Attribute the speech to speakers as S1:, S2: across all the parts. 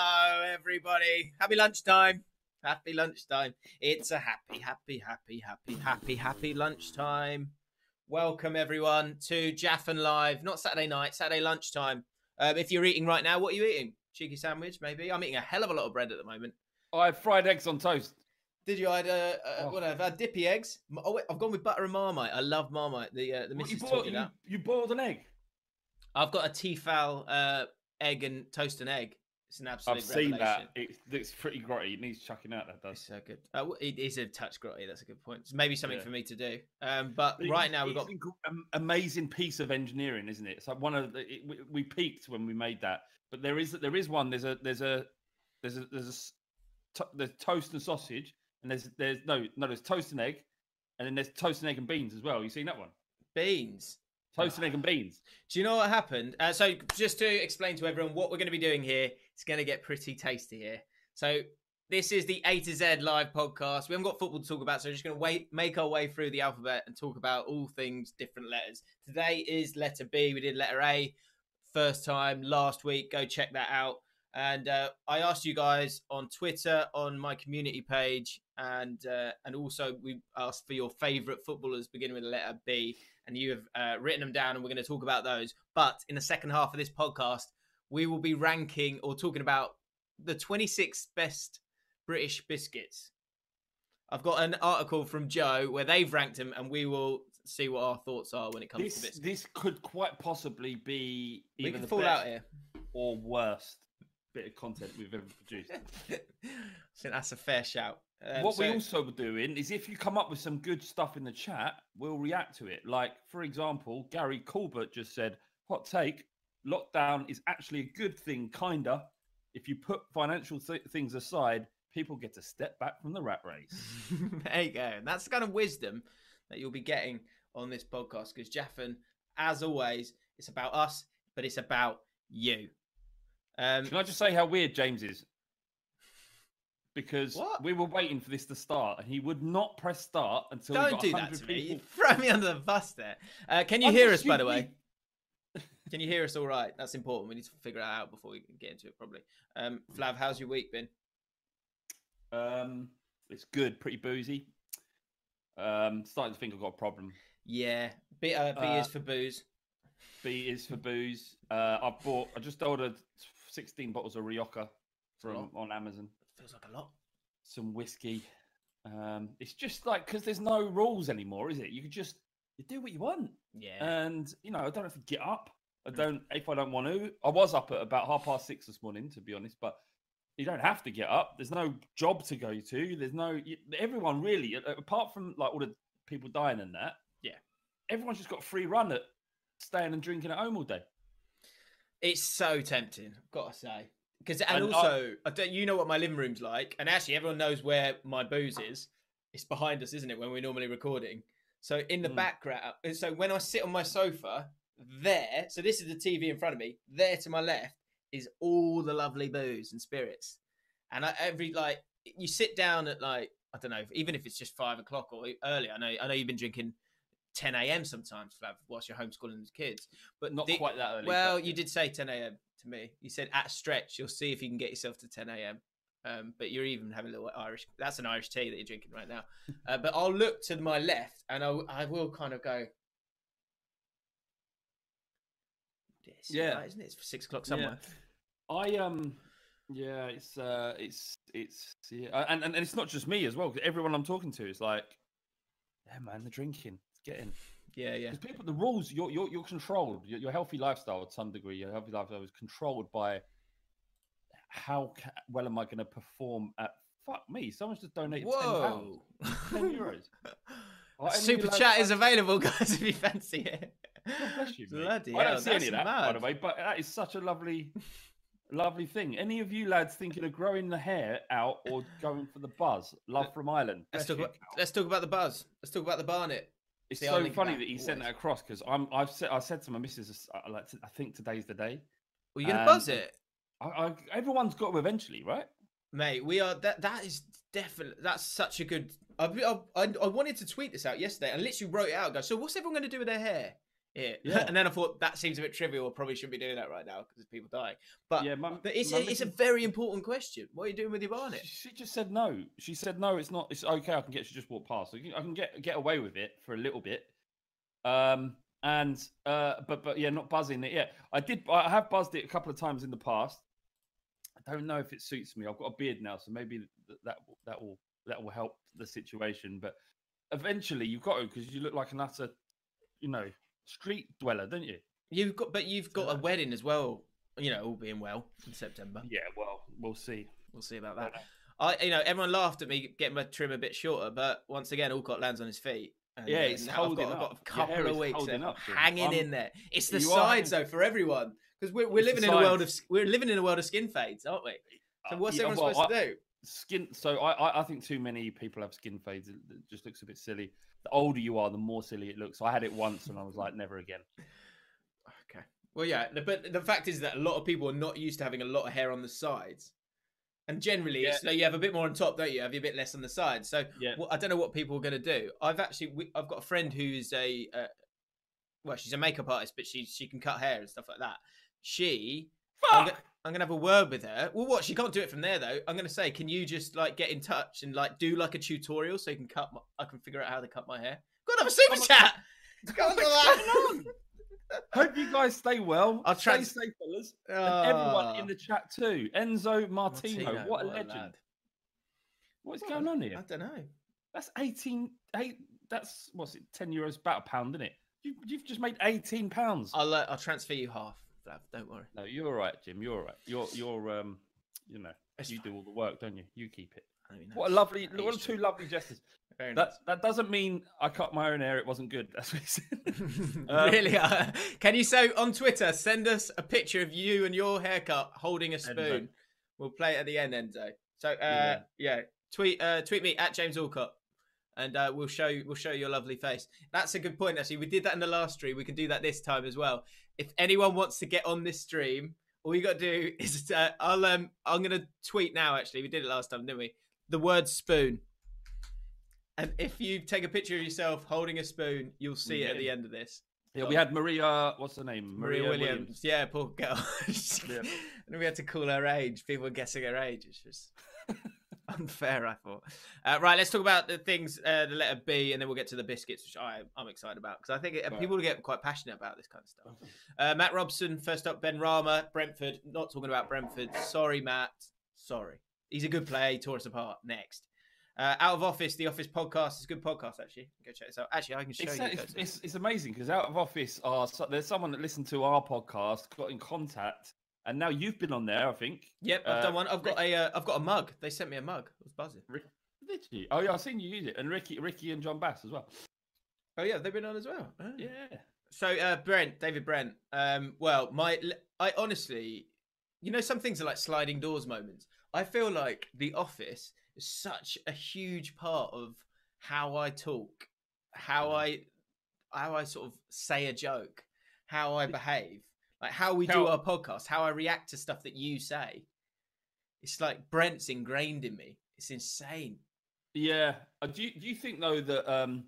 S1: Hello, everybody. Happy lunchtime. Happy lunchtime. It's a happy, happy, happy, happy, happy, happy lunchtime. Welcome, everyone, to Jaffin Live. Not Saturday night, Saturday lunchtime. Um, if you're eating right now, what are you eating? Cheeky sandwich, maybe? I'm eating a hell of a lot of bread at the moment.
S2: I had fried eggs on toast.
S1: Did you? I had, uh, uh,
S2: Oh.
S1: what I've had dippy eggs. Oh, wait, I've gone with butter and marmite. I love marmite. The uh, the
S2: What, you,
S1: missus
S2: boiled,
S1: taught me
S2: you, you boiled an egg.
S1: I've got a Tefal uh, egg and toast and egg. It's an absolute
S2: I've seen
S1: revelation.
S2: that. It looks pretty grotty. It needs chucking out. That does.
S1: It's so good. Uh, it is a touch grotty. That's a good point. It's maybe something
S2: Yeah.
S1: for me to do. Um, but
S2: It's-
S1: right now we've got
S2: an amazing piece of engineering, isn't it? It's like one of the. It, we, we peaked when we made that, but there is there is one. There's a there's a there's a there's a there's toast and sausage, and there's there's no no there's toast and egg, and then there's toast and egg and beans as well. You seen that one?
S1: beans.
S2: Toast and egg and beans.
S1: Do you know what happened? Uh, so, just to explain to everyone what we're going to be doing here, it's going to get pretty tasty here. So, this is the A to Z live podcast. We haven't got football to talk about, so we're just going to wait, make our way through the alphabet and talk about all things different letters. Today is letter B. We did letter A first time last week. Go check that out. And uh, I asked you guys on Twitter, on my community page, and uh, and also we asked for your favourite footballers beginning with the letter B and you have uh, written them down, and we're going to talk about those. But in the second half of this podcast, we will be ranking or talking about the 26 best British biscuits. I've got an article from Joe where they've ranked them, and we will see what our thoughts are when it comes to
S2: This
S1: biscuits.
S2: this could quite possibly be
S1: we can
S2: the
S1: fall
S2: best
S1: out here.
S2: or worst bit of content we've ever produced.
S1: I think that's a fair shout. Um,
S2: what we also were doing is if you come up with some good stuff in the chat, we'll react to it. Like, for example, Gary Colbert just said, hot take, lockdown is actually a good thing, kinda. If you put financial th- things aside, people get to step back from the rat race.
S1: there you go. And that's the kind of wisdom that you'll be getting on this podcast because Jaffin, as always, it's about us, but it's about you. Um,
S2: Can I just say how weird James is? Because
S1: What?
S2: we were waiting for this to start, and he would not press start until we
S1: don't
S2: got
S1: do that
S2: 100
S1: to me. You throw me under the bus there. Uh, can you
S2: I'm
S1: hear us, by the way? Can you hear us all right? That's important. We need to figure that out before we get into it probably. Um, Flav, how's your week been?
S2: Um, it's good, pretty boozy. Um, starting to think I've got a problem.
S1: Yeah, B, uh, B
S2: Uh,
S1: is for booze.
S2: B is for booze. Uh, I bought. I just ordered sixteen bottles of Rioja from on Amazon.
S1: It feels like a lot.
S2: Some whiskey. Um, it's just like because there's no rules anymore, is it? You can just you do what you want,
S1: Yeah.
S2: and you know I don't have to get up. I don't if I don't want to. I was up at about half past six this morning, to be honest, but you don't have to get up. There's no job to go to. There's no everyone really, apart from like all the people dying and that.
S1: Yeah.
S2: everyone's just got a free run at staying and drinking at home all day.
S1: It's so tempting, I've got to say. Because and,
S2: And
S1: also, I don't, you know what my living room's like, and actually, everyone knows where my booze is. It's behind us, isn't it? When we're normally recording. So in the
S2: Mm.
S1: background, so when I sit on my sofa, there. So this is the TV in front of me. There to my left is all the lovely booze and spirits, and I, every like you sit down at like I don't know, even if it's just five o'clock or early. I know, I know you've been drinking. 10 a.m. sometimes, Flav, whilst you're homeschooling the kids. But
S2: Not
S1: the-
S2: quite that early.
S1: well,
S2: but
S1: you
S2: yeah.
S1: did say 10 a.m. to me. You said at stretch, you'll see if you can get yourself to 10 a.m. Um, but you're even having a little Irish. That's an Irish tea that you're drinking right now. Uh, but I'll look to my left, and I'll, I will kind of go. Dear. It's
S2: Yeah.
S1: right, isn't it? It's for six o'clock somewhere.
S2: I um, yeah, it's uh, it's it's yeah, uh, and and, and it's not just me as well. everyone I'm talking to is like, yeah, man, the drinking, it's getting.
S1: Yeah, yeah.
S2: Because people, the rules, you're you're, you're controlled. Your, your healthy lifestyle, to some degree, your healthy lifestyle is controlled by how ca- well am I going to perform at. Fuck me! Someone's just donated ten pounds, ten euros. Are any of you
S1: Super chat is available, guys, if you fancy it.
S2: God bless you, mate.
S1: Bloody
S2: I don't see any of that, by the way, but that is such a lovely, lovely thing. Any of you lads thinking of growing the hair out or going for the buzz? Love from Ireland.
S1: Let's talk, about, let's talk about the buzz. Let's talk about the Barnet.
S2: It's
S1: See,
S2: so funny that he sent that across because I'm. I've said. I said to my missus, uh, like, I think today's the day.
S1: Were you going to
S2: Um,
S1: buzz it?
S2: I, I, everyone's got to eventually, right?
S1: Mate, we are that. That is definitely that's such a good. I, I, I I wanted to tweet this out yesterday and literally wrote it out. Go, so what's everyone going to do with their hair? Yeah.
S2: Yeah.
S1: and then I thought that seems a bit trivial. I probably shouldn't be doing that right now because there's people dying. But
S2: yeah, my,
S1: but it's
S2: my
S1: it's a very important question. What are you doing with your Barnet?
S2: She just said no. She said no. It's not. It's okay. I can get. She just walked past. I can, I can get get away with it for a little bit. Um. And uh. But but yeah, not buzzing it yet. I did. I have buzzed it a couple of times in the past. I don't know if it suits me. I've got a beard now, so maybe th- that will- that will that will help the situation. But eventually, you've got to because you look like an utter, you know, street dweller, don't you?
S1: You've got, but you've got a wedding as well. You know, all being well in September.
S2: Yeah. Well, we'll see.
S1: We'll see about that. I, you know, everyone laughed at me getting my trim a bit shorter, but once again, Allcott lands on his feet. And,
S2: Yeah,
S1: uh,
S2: it's holding
S1: I've got,
S2: up.
S1: I've got a couple of weeks
S2: up,
S1: hanging
S2: I'm-
S1: in there. It's the
S2: are
S1: sides though for everyone because we're, we're
S2: It's
S1: living in a world of we're living in a world of skin fades, aren't we? So
S2: Uh,
S1: what's
S2: yeah,
S1: everyone
S2: well,
S1: supposed
S2: I-
S1: to do?
S2: skin so I, I i think too many people have skin fades it just looks a bit silly the older you are the more silly it looks i had it once and i was like never again
S1: Okay. Well, yeah, the- but the fact is that a lot of people are not used to having a lot of hair on the sides. And generally, it's like you have a bit more on top, don't you? Have you a bit less on the sides? So
S2: Yeah.
S1: well, I don't know what people are going to do. I've actually, we, I've got a friend who's a, uh, well, she's a makeup artist, but she she can cut hair and stuff like that. She,
S2: Fuck!
S1: Go- I'm gonna have a word with her. Well, what? She can't do it from there though. I'm gonna say, can you just like get in touch and like do like a tutorial so you can cut? My, I can figure out how to cut my hair. Go on, have a super
S2: Oh
S1: chat. Go on,
S2: What's going on? hope you guys stay well
S1: I'll
S2: stay
S1: trans-
S2: safe fellas and everyone in
S1: Ah.
S2: the chat too enzo martino,
S1: Martino,
S2: what a
S1: what a
S2: legend
S1: lad.
S2: what is
S1: Well,
S2: going on here?
S1: I don't know.
S2: that's 18 eight that's what's it 10 euros about a pound isn't it you, you've just made 18 pounds
S1: I'll uh, I'll transfer you half, Don't worry.
S2: no you're all right jim you're all right you're you're um you know
S1: It's
S2: you
S1: fine.
S2: do all the work don't you you keep it
S1: I know.
S2: What a lovely, what two lovely gestures. That that doesn't mean I cut my own hair. It wasn't good. That's what he said. Um,
S1: really? Uh, can you so on Twitter send us a picture of you and your haircut holding a spoon? We'll play it at the end, Enzo. So uh, yeah.
S2: Yeah.
S1: tweet uh, tweet me at James Allcott, and uh, we'll show you we'll show your lovely face. That's a good point. Actually, we did that in the last stream. We can do that this time as well. If anyone wants to get on this stream, all you got to do is uh, I'll um I'm gonna tweet now. Actually, we did it last time, didn't we? The word spoon. And if you take a picture of yourself holding a spoon, you'll see it at the end of this.
S2: yeah, we had Maria. What's her name?
S1: Maria, Williams. Yeah, poor girl.
S2: Yeah.
S1: and we had to call her age. People were guessing her age. It's just unfair, I thought. Uh, right, let's talk about the things, uh, the letter B, and then we'll get to the biscuits, which I, I'm excited about because I think it,
S2: Right.
S1: people get quite passionate about this kind of stuff. Uh, Matt Robson, first up, Benrahma, Brentford. Not talking about Brentford. Sorry, Matt. Sorry. He's a good player. He tore us apart. Next. Uh, Out of Office, the Office podcast is a good podcast, actually. Go check this out. Actually, I can show
S2: It's,
S1: you.
S2: it's, it's, it's amazing because out of office are so, there's someone that listened to our podcast, got in contact, and now you've been on there. I think.
S1: Yep, I've
S2: uh,
S1: done one. I've got a, uh, I've got a mug. They sent me a mug. I was buzzing.
S2: Rick, did you? Oh yeah, I've seen you use it, and Ricky, Ricky, and John Bass as well.
S1: Oh yeah, they've been on as well. Oh.
S2: Yeah.
S1: So uh, Brent, David Brent. Um, well, my, I honestly, you know, some things are like sliding doors moments. I feel like The Office is such a huge part of how I talk, how I, how I sort of say a joke, how I behave, like how we do our podcast, how I react to stuff that you say. It's like Brent's ingrained in me. It's insane.
S2: Yeah. Uh, do you do you think though that um,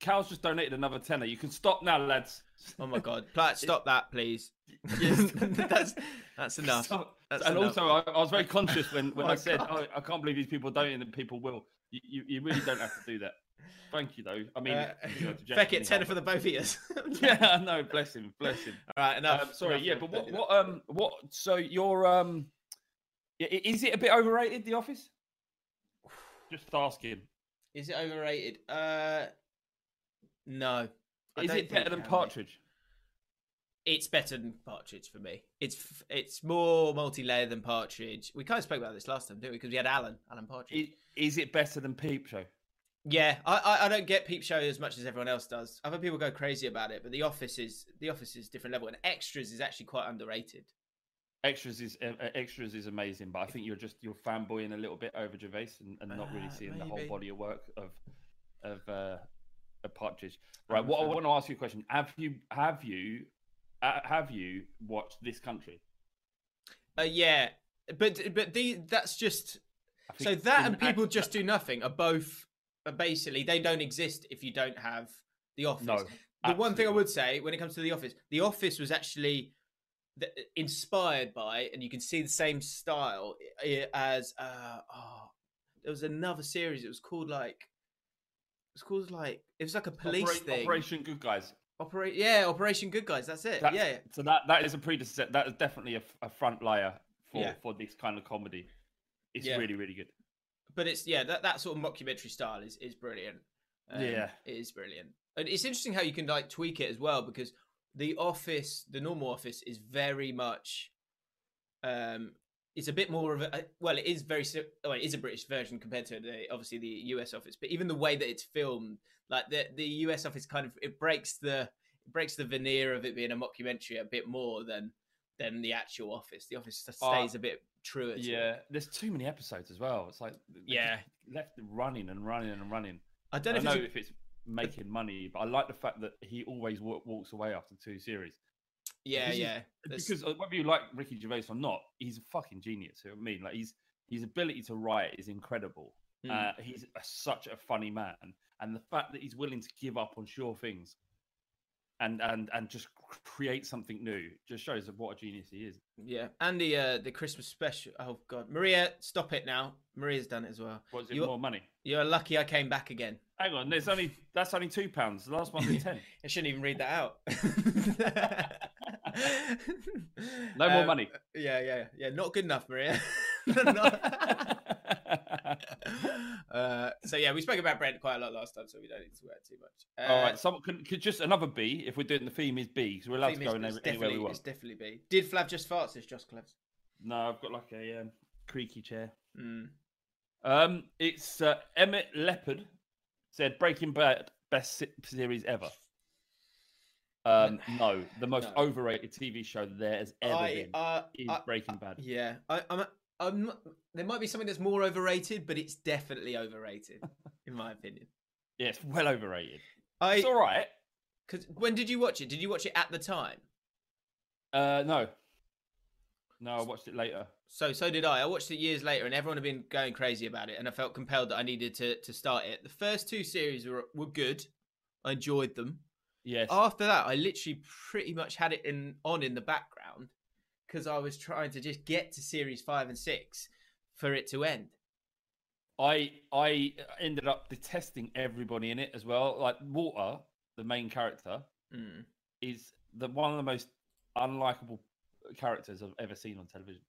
S2: Cal's just donated another tenner? You can stop now, lads.
S1: Oh my god, Platt, stop that, please.
S2: Yes.
S1: that's that's enough.
S2: Stop.
S1: That's
S2: and
S1: enough.
S2: also, I, I was very conscious when, when
S1: Oh
S2: I said, oh, "I can't believe these people don't," and people will. You, you, you really don't have to do that. Thank you, though. I mean,
S1: Uh,
S2: if you go
S1: Feck it, tenner for the both of us.
S2: yeah, no, bless him, bless him.
S1: All right, enough.
S2: Um, sorry,
S1: enough
S2: yeah, but what, what, um, what? So you're, um, i- i- is it a bit overrated? The Office? Just asking.
S1: Is it overrated? Uh, no. I
S2: Is
S1: don't
S2: it better than
S1: can be.
S2: Partridge?
S1: It's better than Partridge for me. It's it's more multi-layered than Partridge. We kind of spoke about this last time, didn't we? Because we had Alan, Alan Partridge.
S2: I- Is it better than Peep Show?
S1: Yeah, I, I don't get Peep Show as much as everyone else does. Other people go crazy about it, but The Office is The Office is different level, and Extras is actually quite underrated.
S2: Extras is uh, uh, extras is amazing, but I think you're just you're fanboying a little bit over Gervais and, and not really
S1: Uh,
S2: seeing the whole body of work of of uh, of Partridge. Right.
S1: A
S2: What I want to ask you a question: Have you have you uh, have you watched this country?
S1: Uh, yeah, but but the that's just so that and people just do nothing are both are basically they don't exist if you don't have The Office.
S2: No,
S1: the one thing I would say when it comes to The Office, The Office was actually inspired by, and you can see the same style as uh, oh, there was another series. It was called like it was called like it was like a police
S2: Opera-
S1: thing.
S2: Operation Good Guys.
S1: Operate, yeah, Operation Good Guys. That's it.
S2: That's,
S1: yeah, yeah.
S2: So that that is a predecessor. That is definitely a, a front layer for
S1: Yeah.
S2: for this kind of comedy. It's
S1: Yeah.
S2: really really good.
S1: But it's yeah that, that sort of mockumentary style is is brilliant. Um,
S2: Yeah.
S1: it is brilliant. And it's interesting how you can like tweak it as well because the office the normal office is very much um it's a bit more of a well it is very well, it is a british version compared to the obviously the us office but even the way that it's filmed like the the us office kind of it breaks the it breaks the veneer of it being a mockumentary a bit more than than the actual office. The office just
S2: Uh,
S1: stays a bit truer to it.
S2: Yeah, there's too many episodes as well. It's like
S1: Yeah.
S2: left running and running and running.
S1: i
S2: I
S1: don't
S2: don't
S1: know
S2: know
S1: if
S2: if
S1: it's,
S2: it's making money, but I like the fact that he always wa- walks away after two series.
S1: yeah
S2: Because
S1: yeah
S2: Because uh, whether you like Ricky Gervais or not, he's a fucking genius. You know I mean? Like he's his ability to write is incredible.
S1: Mm.
S2: Uh, he's a, such a funny man, and the fact that he's willing to give up on sure things and and and just create something new just shows what a genius he is.
S1: Yeah, and the uh, the Christmas special. Oh God, Maria, stop it now. Maria's done it as well.
S2: Was it
S1: You-
S2: more money?
S1: You're lucky I came back again.
S2: Hang on, there's only that's only two pounds. The last one's ten.
S1: I shouldn't even read that out.
S2: No more
S1: Um,
S2: money.
S1: Yeah, yeah, yeah. Not good enough, Maria. Not- uh, so yeah, we spoke about Brent quite a lot last time, so we don't need to add too much. Uh,
S2: All right, someone could, could just another B if we're doing the theme is B because we're allowed to go
S1: is-
S2: in
S1: it's
S2: every, anywhere we
S1: definitely-
S2: want.
S1: It's definitely B. Did Flav just fart? Says Josh Cleves.
S2: No, I've got like a um, creaky chair.
S1: Mm.
S2: Um, it's uh, Emmett Leopard said Breaking Bad best se- series ever. Um, no, the most
S1: No.
S2: overrated TV show there has ever
S1: I,
S2: been
S1: uh,
S2: is
S1: I-
S2: Breaking Bad.
S1: Yeah, I, I'm. I'm. There might be something that's more overrated, but it's definitely overrated, in my opinion.
S2: Yeah, it's well overrated.
S1: I
S2: It's all right.
S1: because when did you watch it? Did you watch it at the time?
S2: Uh, no, no, I watched it later.
S1: So so did I. I watched it years later, and everyone had been going crazy about it, and I felt compelled that I needed to to start it. The first two series were were good. I enjoyed them.
S2: Yes,
S1: After that, I literally pretty much had it in on in the background because I was trying to just get to series five and six for it to end.
S2: I I ended up detesting everybody in it as well. Like Walter, the main character,
S1: Mm.
S2: is the one of the most unlikable characters I've ever seen on television.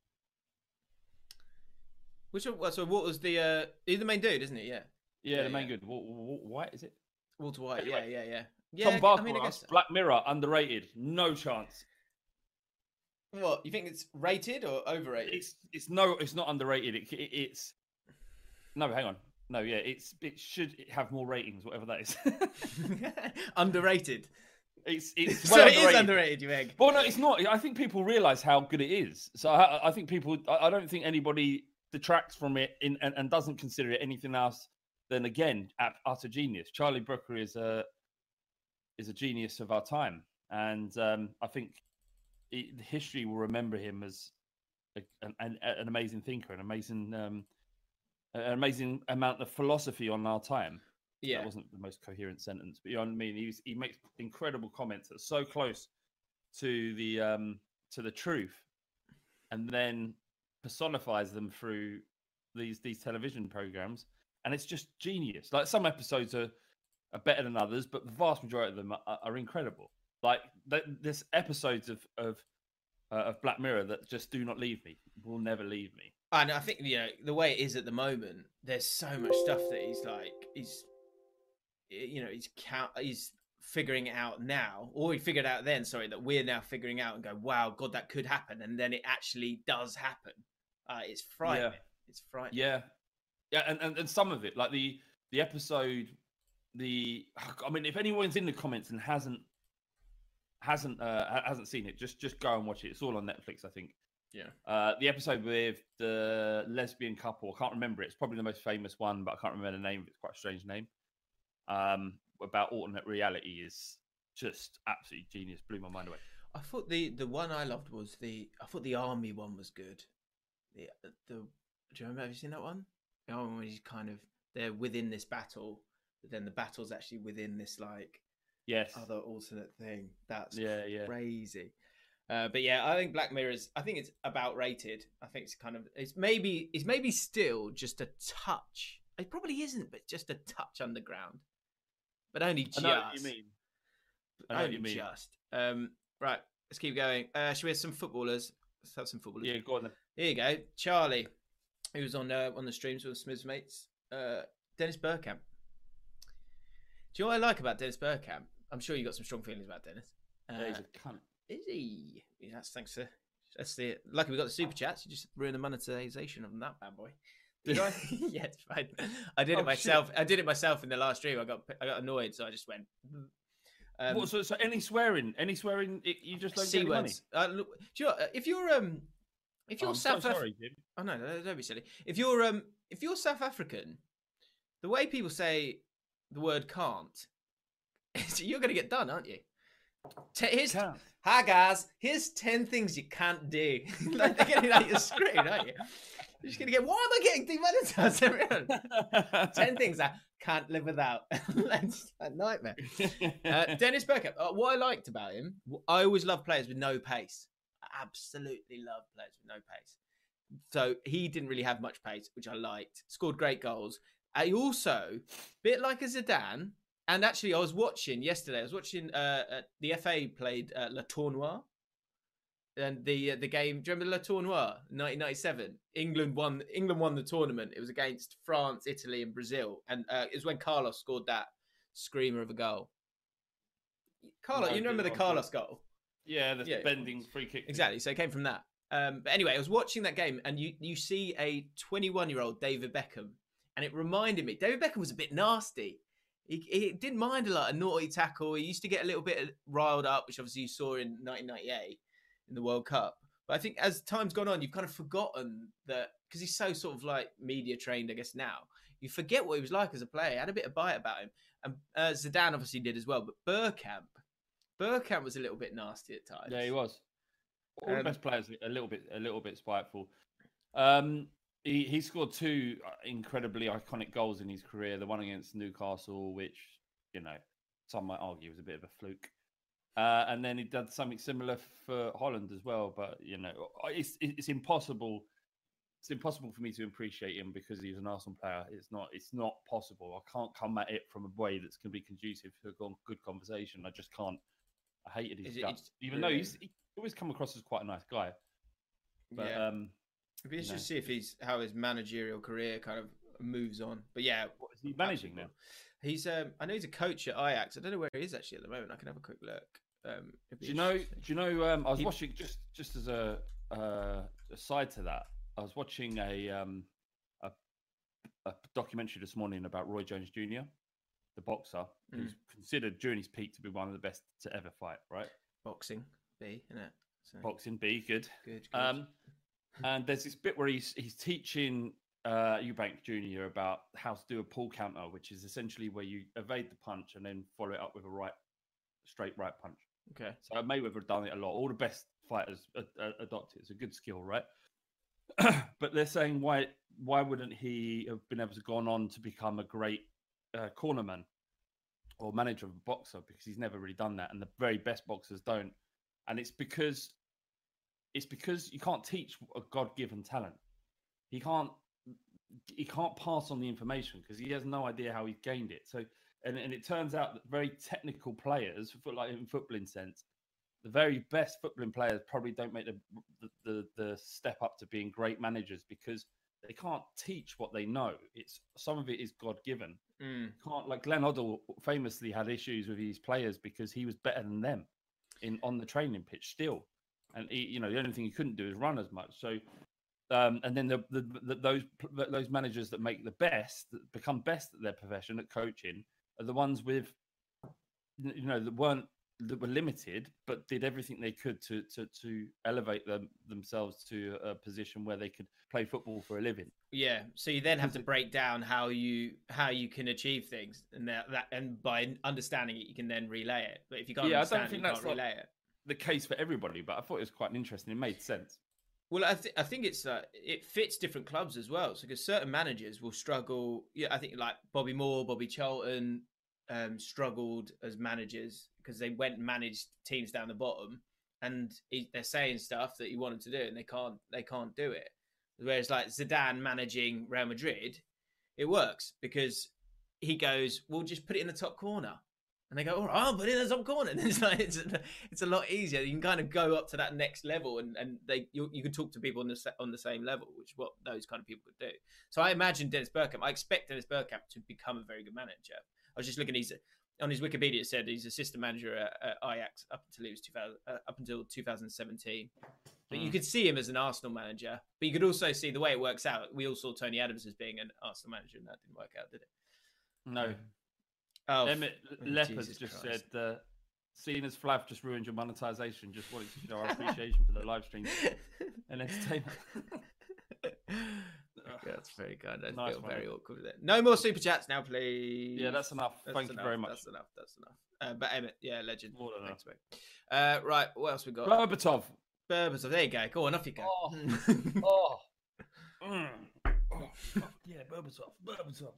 S1: Which one- so what was the uh he's the main dude, isn't he? Yeah.
S2: Yeah,
S1: Yeah,
S2: the main
S1: yeah.
S2: good. Wh- wh- White is it?
S1: Walter White,
S2: Anyway,
S1: yeah, yeah, yeah. Yeah,
S2: Tom
S1: I mean, I guess.
S2: Black Mirror, underrated. No chance.
S1: What you think it's rated or overrated?
S2: It's it's no, it's not underrated. It, it, it's no, hang on. No, yeah, it's it should have more ratings, whatever that is.
S1: underrated.
S2: it's it's
S1: so
S2: well
S1: it is
S2: underrated.
S1: underrated, you egg.
S2: Well, no, it's not. I think people realise how good it is. So I, I think people. I I don't think anybody detracts from it in, and, and doesn't consider it anything else than again at utter genius. Charlie Brooker is a is a genius of our time, and um, I think it, history will remember him as a, an, an, an amazing thinker, an amazing um, an amazing amount of philosophy on our time.
S1: Yeah.
S2: That wasn't the most coherent sentence, but you know what I mean. He's, he makes incredible comments that are so close to the um, to the truth, and then personifies them through these these television programs, and it's just genius. Like some episodes are are better than others, but the vast majority of them are, are incredible. Like th- there's episodes of of uh, of Black Mirror that just do not leave me. Will never leave me.
S1: And I think you know the way it is at the moment. There's so much stuff that he's like he's, you know, he's count he's figuring it out now, or he figured out then. Sorry, that we're now figuring out and go, wow, God, that could happen, and then it actually does happen. Uh, it's frightening.
S2: Yeah.
S1: It's frightening.
S2: Yeah, yeah, and, and and some of it, like the the episode, the I mean, if anyone's in the comments and hasn't hasn't uh, hasn't seen it, just just go and watch it. It's all on Netflix, I think.
S1: Yeah.
S2: Uh, the episode with the lesbian couple, I can't remember it. It's probably the most famous one, but I can't remember the name. It's quite a strange name. Um, about alternate reality is just absolutely genius. Blew my mind away.
S1: I thought the the one I loved was the I thought the army one was good. The the do you remember? Have you seen that one? The one where he's kind of they're within this battle, but then the battle's actually within this like
S2: Yes.
S1: other alternate thing. That's
S2: Yeah, yeah.
S1: crazy. Uh, but yeah, I think Black Mirror is. I think it's about rated. I think it's kind of. It's maybe. It's maybe still just a touch. It probably isn't, but just a touch underground. But only just I
S2: know what you mean. I know what
S1: Only
S2: you mean.
S1: just. Um, right. Let's keep going. Uh, should we have some footballers? Let's have some footballers.
S2: Yeah, go on then.
S1: Here you go, Charlie, who was on uh, on the streams with Smith's mates. Uh, Dennis Bergkamp. Do you know what I like about Dennis Bergkamp? I'm sure you got some strong feelings about Dennis. Uh,
S2: Yeah, he's a cunt.
S1: is he? Yeah, that's thanks to that's the lucky we got the super chats. You just ruined the monetization of that bad boy.
S2: Did I?
S1: yeah, it's fine. I did
S2: Oh,
S1: it myself. I did it myself in the last stream. I got I got annoyed, so I just went. Um,
S2: what, so, so any swearing, any swearing, it, you just don't
S1: C
S2: get any money.
S1: words. Uh, look, you know, if you're um, if
S2: Oh,
S1: you're
S2: I'm
S1: South
S2: so
S1: Af-
S2: sorry,
S1: Oh no, no, don't be silly. If you're um, if you're South African, the way people say the word "can't," you're going to get done, aren't you? Here's
S2: Can't.
S1: hi guys. Here's ten things you can't do. like they're getting like you're screwed, aren't you? You're just going to get. Why am I getting demonetized? ten things I can't live without. That's a nightmare. Uh, Dennis Bergkamp. Uh, what I liked about him, I always love players with no pace. I absolutely love players with no pace. So he didn't really have much pace, which I liked. Scored great goals. He also, bit like a Zidane, and actually I was watching yesterday. I was watching uh, uh, the FA played uh, La Tournoi, and the uh, the game. Do you remember La Tournoi, 1997? England won. England won the tournament. It was against France, Italy, and Brazil, and uh, it was when Carlos scored that screamer of a goal. Carlos,
S2: No,
S1: you remember the Carlos goal?
S2: yeah, the
S1: Yeah.
S2: bending free kick.
S1: Exactly. So it came from that. Um, but anyway, I was watching that game, and you you see a 21 year old David Beckham, and it reminded me. David Beckham was a bit nasty. He, he didn't mind a lot a naughty tackle. He used to get a little bit riled up, which obviously you saw in 1998 in the World Cup. But I think as time's gone on, you've kind of forgotten that because he's so sort of like media trained, I guess now you forget what he was like as a player. He had a bit of bite about him, and uh, Zidane obviously did as well. But Bergkamp, Bergkamp was a little bit nasty at times.
S2: Yeah, he was. All the
S1: Um,
S2: best players a little bit, a little bit spiteful. Um, he he scored two uh, incredibly iconic goals in his career. The one against Newcastle, which you know some might argue was a bit of a fluke, uh, and then he did something similar for Holland as well. But you know, it's it's impossible. It's impossible for me to appreciate him because he's an Arsenal player. It's not. It's not possible. I can't come at it from a way that's going to be conducive to a good conversation. I just can't. I hated his
S1: Is it-
S2: guts, even though he's he always come across as quite a nice guy. But
S1: yeah.
S2: um,
S1: It'd be interesting
S2: know.
S1: to see if he's how his managerial career kind of moves on. But yeah,
S2: what is he managing now?
S1: He's um, I know he's a coach at Ajax. I don't know where he is actually at the moment. I can have a quick look. Um,
S2: Do you know? Do you know? Um, I was
S1: He-
S2: watching just just as a uh, a side to that. I was watching a um a, a documentary this morning about Roy Jones Jr., the boxer, who's considered during his peak to be one of the best to ever fight. Right,
S1: boxing? B, isn't it? So,
S2: boxing B, good.
S1: good. good.
S2: Um, and there's this bit where he's he's teaching uh, Eubank Jr. about how to do a pull counter, which is essentially where you evade the punch and then follow it up with a right, straight right punch.
S1: okay.
S2: So Mayweather have done it a lot. All the best fighters adopt it. It's a good skill, right? but they're saying why why wouldn't he have been able to go on to become a great uh, cornerman or manager of a boxer because he's never really done that, and the very best boxers don't. And it's because it's because you can't teach a God given talent. He can't he can't pass on the information because he has no idea how he's gained it. So and, and it turns out that very technical players, like in footballing sense, the very best footballing players probably don't make the, the the the step up to being great managers because they can't teach what they know. It's some of it is God given.
S1: Mm.
S2: Can't like Glenn Hoddle famously had issues with his players because he was better than them in on the training pitch still, and he, you know the only thing he couldn't do is run as much. So, um, and then the, the, the those those managers that make the best that become best at their profession at coaching are the ones with you know that weren't that were limited, but did everything they could to to to elevate them themselves to a position where they could play football for a living.
S1: Yeah, so you then have to break down how you how you can achieve things, and that, that and by understanding it, you can then relay it. But if you can't
S2: Yeah, I
S1: understand
S2: don't
S1: it, you
S2: that's
S1: can't
S2: like-
S1: relay it.
S2: The case for everybody, but I thought it was quite interesting. It made sense.
S1: Well, I, th- I think it's uh, it fits different clubs as well. So because certain managers will struggle. Yeah, I think like Bobby Moore, Bobby Charlton um, struggled as managers because they went and managed teams down the bottom, and he, they're saying stuff that he wanted to do, and they can't they can't do it. Whereas like Zidane managing Real Madrid, it works because he goes, "We'll just put it in the top corner." And they go, all right, I'll put it in the top corner. And it's like it's, it's a lot easier. You can kind of go up to that next level, and, and they you, you can talk to people on the on the same level, which is what those kind of people could do. So I imagine Dennis Bergkamp. I expect Dennis Bergkamp to become a very good manager. I was just looking. He's on his Wikipedia. It said he's assistant manager at, at Ajax up until he was 2000, uh, up until 2017. But you
S2: Mm.
S1: could see him as an Arsenal manager. But you could also see the way it works out. We all saw Tony Adams as being an Arsenal manager, and that didn't work out, did it?
S2: No,
S1: Oh,
S2: Emmett
S1: oh, Jesus
S2: just
S1: Christ.
S2: said, uh, "Seeing as Flav just ruined your monetization, just wanted to show our appreciation for the live stream and entertainment."
S1: That's very kind. I
S2: Nice
S1: feel
S2: one,
S1: very awkward with it. No more super chats now, please.
S2: Yeah, that's enough.
S1: That's
S2: Thank you very much.
S1: That's enough. That's enough. Uh, but Emmett, yeah, legend.
S2: More than
S1: Thanks. Uh, right, what else we got?
S2: Berbatov.
S1: Berbatov. There you go. Go on, off you go.
S2: Oh. Oh. Mm. oh. Yeah, Berbatov. Berbatov.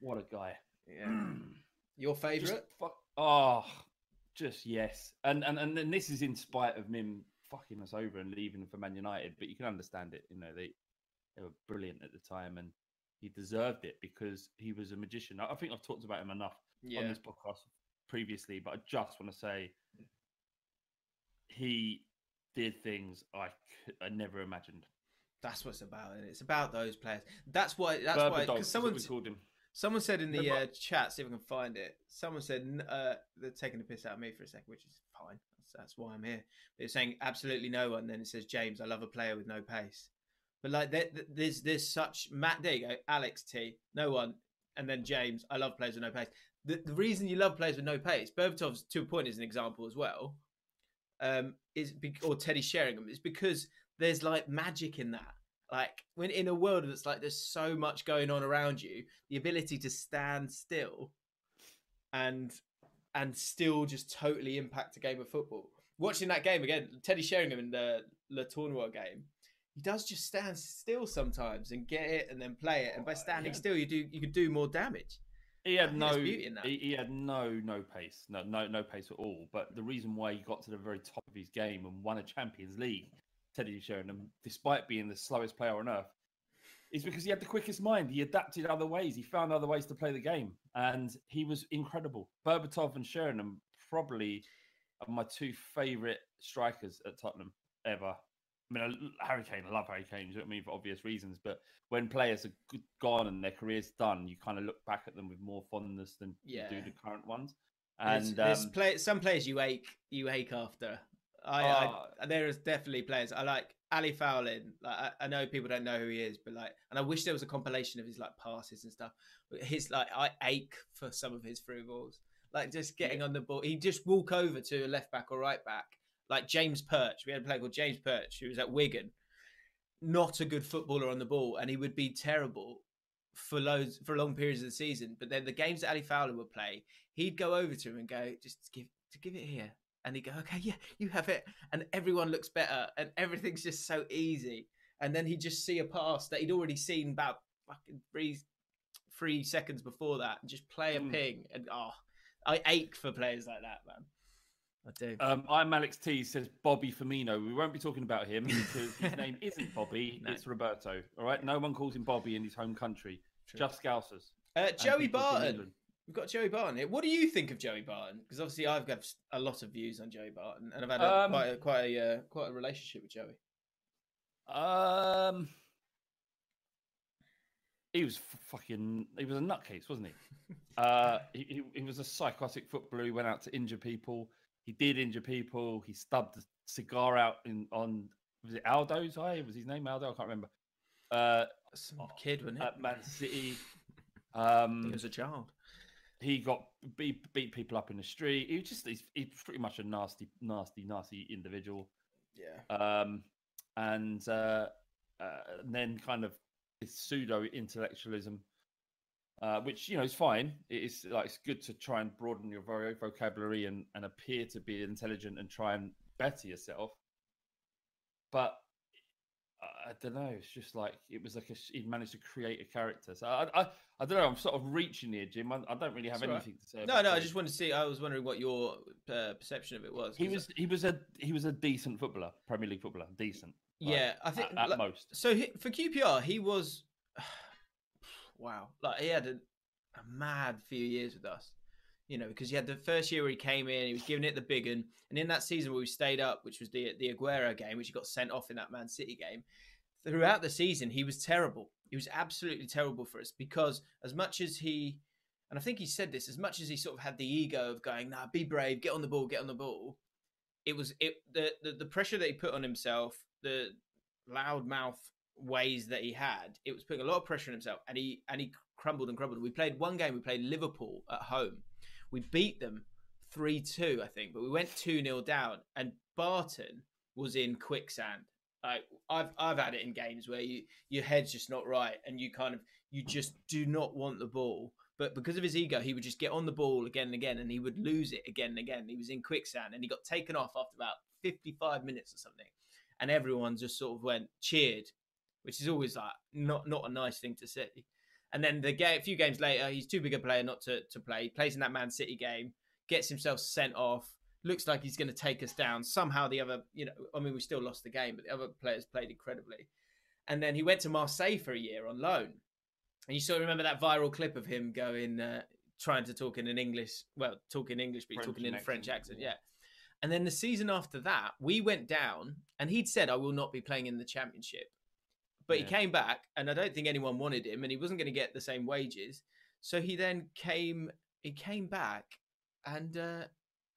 S2: What a guy.
S1: Yeah. Your favourite?
S2: fuck. Oh, just yes. And and and then this is in spite of him fucking us over and leaving for Man United, but you can understand it. You know they they were brilliant at the time, and he deserved it because he was a magician. I I think I've talked about him enough
S1: Yeah.
S2: on this podcast previously, but I just want to say he did things I could, I never imagined.
S1: That's what it's about. And it's about those players. That's why. That's why.
S2: Berbatov
S1: Because someone,
S2: called him.
S1: Someone said in the uh, chat, see if I can find it. Someone said uh, they're taking the piss out of me for a second, which is fine. That's, that's why I'm here. But it's saying absolutely no one. Then it says James, I love a player with no pace. But like, there, there's there's such Matt. There you go, Alex T. No one, and then James. I love players with no pace. The, the reason you love players with no pace, Berbatov's to a point is an example as well. Um, is be, or Teddy Sheringham is because there's like magic in that. Like when in a world that's like there's so much going on around you, the ability to stand still and and still just totally impact a game of football. Watching that game again, Teddy Sheringham in the Le Tournoi game, he does just stand still sometimes and get it and then play it. And by oh, standing
S2: yeah.
S1: still, you do you could do more damage.
S2: He had no
S1: there's beauty in that.
S2: He, he had no no pace, no no no pace at all. But the reason why he got to the very top of his game and won a Champions League, Teddy Sheringham, despite being the slowest player on earth, is because he had the quickest mind. He adapted other ways. He found other ways to play the game, and he was incredible. Berbatov and Sheringham probably are my two favourite strikers at Tottenham ever. I mean, Harry Kane, I love Harry Kane, you know what I mean, for obvious reasons. But when players are gone and their career's done, you kind of look back at them with more fondness than you do the current ones.
S1: There's,
S2: And
S1: there's
S2: um,
S1: play, some players you ache you ache after. I,
S2: Oh.
S1: I ah. there is definitely players I like. Ali Faurlin, like I, I know people don't know who he is, but like, and I wish there was a compilation of his like passes and stuff. But His like, I ache for some of his through balls, like just getting on the ball. He just walk over to a left back or right back, like James Perch. We had a player called James Perch who was at Wigan, not a good footballer on the ball, and he would be terrible for loads for long periods of the season. But then the games that Ali Faurlin would play, he'd go over to him and go, just give to give it here. And he'd go, okay, yeah, you have it. And everyone looks better and everything's just so easy. And then he'd just see a pass that he'd already seen about fucking three three seconds before that and just play a
S2: Mm.
S1: ping. And oh, I ache for players like that, man. I do.
S2: um, I'm Alex T says Bobby Firmino. We won't be talking about him because his name isn't Bobby,
S1: No.
S2: it's Roberto. All right, no one calls him Bobby in his home country.
S1: True.
S2: Just Scousers.
S1: Uh, Joey
S2: people from
S1: Barton. We've got Joey Barton here. What do you think of Joey Barton? Because obviously I've got a lot of views on Joey Barton, and I've had a,
S2: Um,
S1: quite a, quite a uh, quite a relationship with Joey.
S2: Um, he was fucking. He was a nutcase, wasn't he? uh, he, he he was a psychotic footballer. He went out to injure people. He did injure people. He stubbed a cigar out in on was it Aldo's eye? Was his name Aldo? I can't remember. Uh,
S1: Some kid, wasn't it?
S2: at Man City. Um, he
S1: was a child.
S2: He got beat, beat people up in the street. He was just he's, he's pretty much a nasty, nasty, nasty individual.
S1: Yeah.
S2: Um, and uh, uh, and then kind of this pseudo intellectualism, uh, which you know is fine. It is like it's good to try and broaden your vo- vocabulary and, and appear to be intelligent and try and better yourself. But I don't know. It's just like it was like a, he managed to create a character. So I, I, I don't know. I'm sort of reaching here, Jim. I, I don't really have
S1: That's all right.
S2: anything to say.
S1: No, no. I just wanted to see. I was wondering what your uh, perception of it was.
S2: He was he was a he was a decent footballer, Premier League footballer, decent. like,
S1: Yeah, I think
S2: at, at
S1: like-
S2: most.
S1: So he, for QPR, he was wow. Like he had a, a mad few years with us, you know, because you had the first year where he came in, he was giving it the big un, and in that season where we stayed up, which was the the Aguero game, which he got sent off in that Man City game. Throughout the season, he was terrible. He was absolutely terrible for us because as much as he, and I think he said this, as much as he sort of had the ego of going, "Nah, be brave, get on the ball, get on the ball." It was it the the, the pressure that he put on himself, the loudmouth ways that he had, it was putting a lot of pressure on himself, and he and he crumbled and crumbled. We played one game. We played Liverpool at home. We beat them three two, I think, but we went two 0 down, and Barton was in quicksand. Like I've I've had it in games where you your head's just not right, and you kind of you just do not want the ball. But because of his ego, he would just get on the ball again and again, and he would lose it again and again. He was in quicksand, and he got taken off after about fifty-five minutes or something and everyone just sort of went cheered, which is always like not not a nice thing to see. And then the game, a few games later, he's too big a player not to to play. He plays in that Man City game, gets himself sent off. Looks like he's going to take us down. Somehow the other, you know, I mean, we still lost the game, but the other players played incredibly. And then he went to Marseille for a year on loan. And you sort of remember that viral clip of him going, uh, trying to talk in an English, well, talking English, but
S2: French
S1: talking in a French
S2: accent,
S1: accent,
S2: yeah.
S1: yeah. And then the season after that, we went down, and he'd said, I will not be playing in the championship. But
S2: Yeah.
S1: he came back, and I don't think anyone wanted him, and he wasn't going to get the same wages. So he then came, he came back and uh,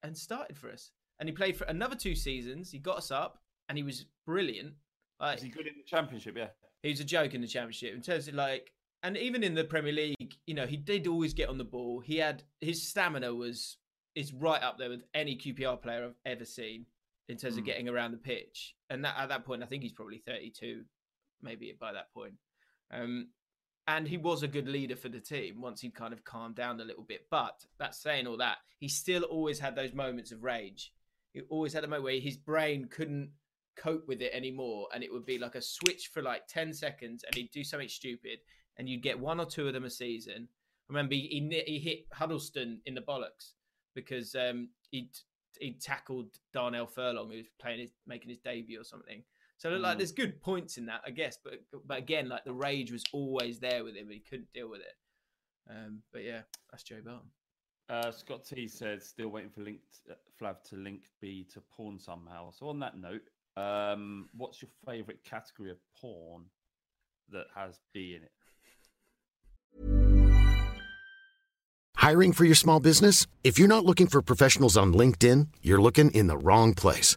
S1: and started for us. And he played for another two seasons. He got us up, and he was brilliant. Like,
S2: Is he good in the championship? Yeah.
S1: he was a joke in the championship in terms of like and even in the premier league you know he did always get on the ball he had his stamina was is right up there with any qpr player i've ever seen in terms of
S2: Mm.
S1: getting around the pitch and that at that point i think he's probably 32 maybe by that point um and he was a good leader for the team once he'd kind of calmed down a little bit. But that's saying all that he still always had those moments of rage. He always had a moment where his brain couldn't cope with it anymore and it would be like a switch for like 10 seconds and he'd do something stupid and you'd get one or two of them a season. I remember he, he, he hit huddlestone in the bollocks because um he he tackled darnell furlong who was playing his making his debut or something so like
S2: Mm.
S1: there's good points in that i guess but but again like the rage was always there with him he couldn't deal with it um but yeah that's joe barton
S2: Uh, Scott T said still waiting for link uh, Flav to link B to porn somehow. So on that note, um, what's your favourite category of porn that has B in it?
S3: Hiring for your small business? If you're not looking for professionals on LinkedIn, you're looking in the wrong place.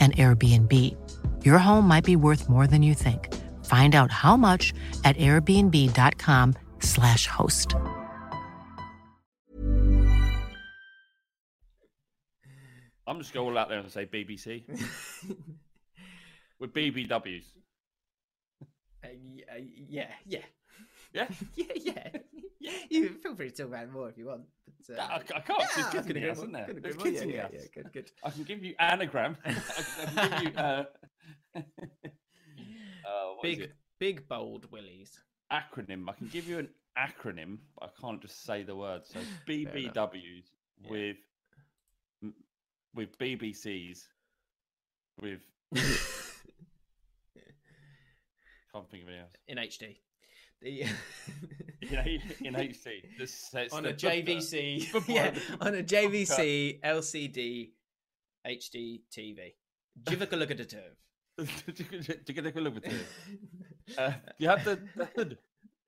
S4: an Airbnb. Your home might be worth more than you think. Find out how much at airbnb.com/slash host.
S2: I'm just going all out there and say BBC with BBWs.
S1: Uh, y- uh, yeah, yeah,
S2: Yeah,
S1: yeah, yeah. You feel free to talk about it more if you want. But, uh,
S2: I, I can't.
S1: yeah,
S2: There's
S1: I
S2: kids in
S1: couldn't
S2: the house, isn't there?
S1: couldn't
S2: There's
S1: agree
S2: kids in the
S1: Yeah,
S2: house.
S1: yeah, yeah, good, good.
S2: I can give you anagram. I can give you. Uh, uh,
S1: Big, big, bold willies.
S2: acronym. I can give you an acronym, but I can't just say the word. So. BBWs
S1: Yeah.
S2: with m- with BBCs with can't think of anything else.
S1: in HD. The
S2: In, A- in HC, this
S1: on
S2: the
S1: a. JVC, yeah, on a JVC LCD HD TV. Jivaka look at the turf.
S2: get a look at it. Uh, you have the, the hood.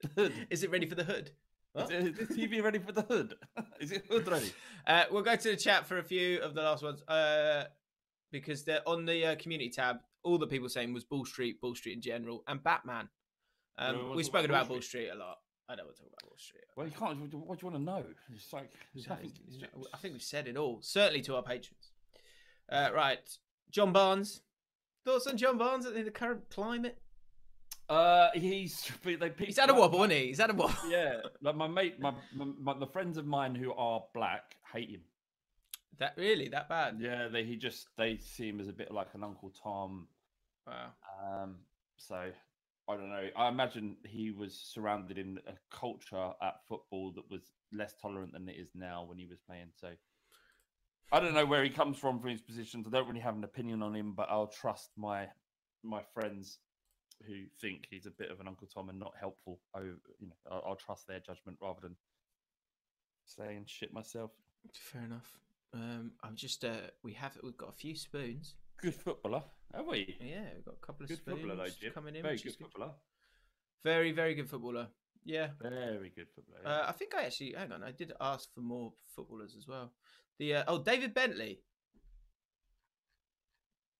S2: The hood.
S1: Is it ready for the hood? What?
S2: Is the TV ready for the hood? Is it hood ready?
S1: Uh, we'll go to the chat for a few of the last ones uh, because they're on the uh, community tab. All the people saying was Bull Street, Bull Street in general, and Batman. Um, we've spoken
S2: about
S1: Wall
S2: Bull
S1: Street a lot. I don't want to talk about Wall Street.
S2: Well, you can't. What do you want to know? It's like
S1: So,
S2: nothing.
S1: it's- it's- I think we've said it all, certainly to our patrons. Uh, right, John Barnes. Thoughts on John Barnes in the current climate?
S2: Uh, he's
S1: He's had a wobble, hasn't he? He's had a wobble.
S2: Yeah, like my mate, my, my, my the friends of mine who are black hate him.
S1: That really that bad?
S2: Yeah, they he just they see him as a bit like an Uncle Tom.
S1: Wow.
S2: Um, so I don't know. I imagine he was surrounded in a culture at football that was less tolerant than it is now when he was playing. So I don't know where he comes from from his positions. I don't really have an opinion on him, but I'll trust my my friends who think he's a bit of an Uncle Tom and not helpful. Oh, you know, I'll, I'll trust their judgment rather than saying shit myself.
S1: Fair enough. Um, I'm just uh, we have we've got a few spoons.
S2: Good footballer, have we?
S1: Yeah, we've got a couple of
S2: Good footballer, though, Jim.
S1: coming in.
S2: Very good
S1: is good.
S2: footballer.
S1: Very, very good footballer. Yeah.
S2: Very good footballer. yeah.
S1: Uh, I think I actually hang on. I did ask for more footballers as well. The uh, oh David Bentley.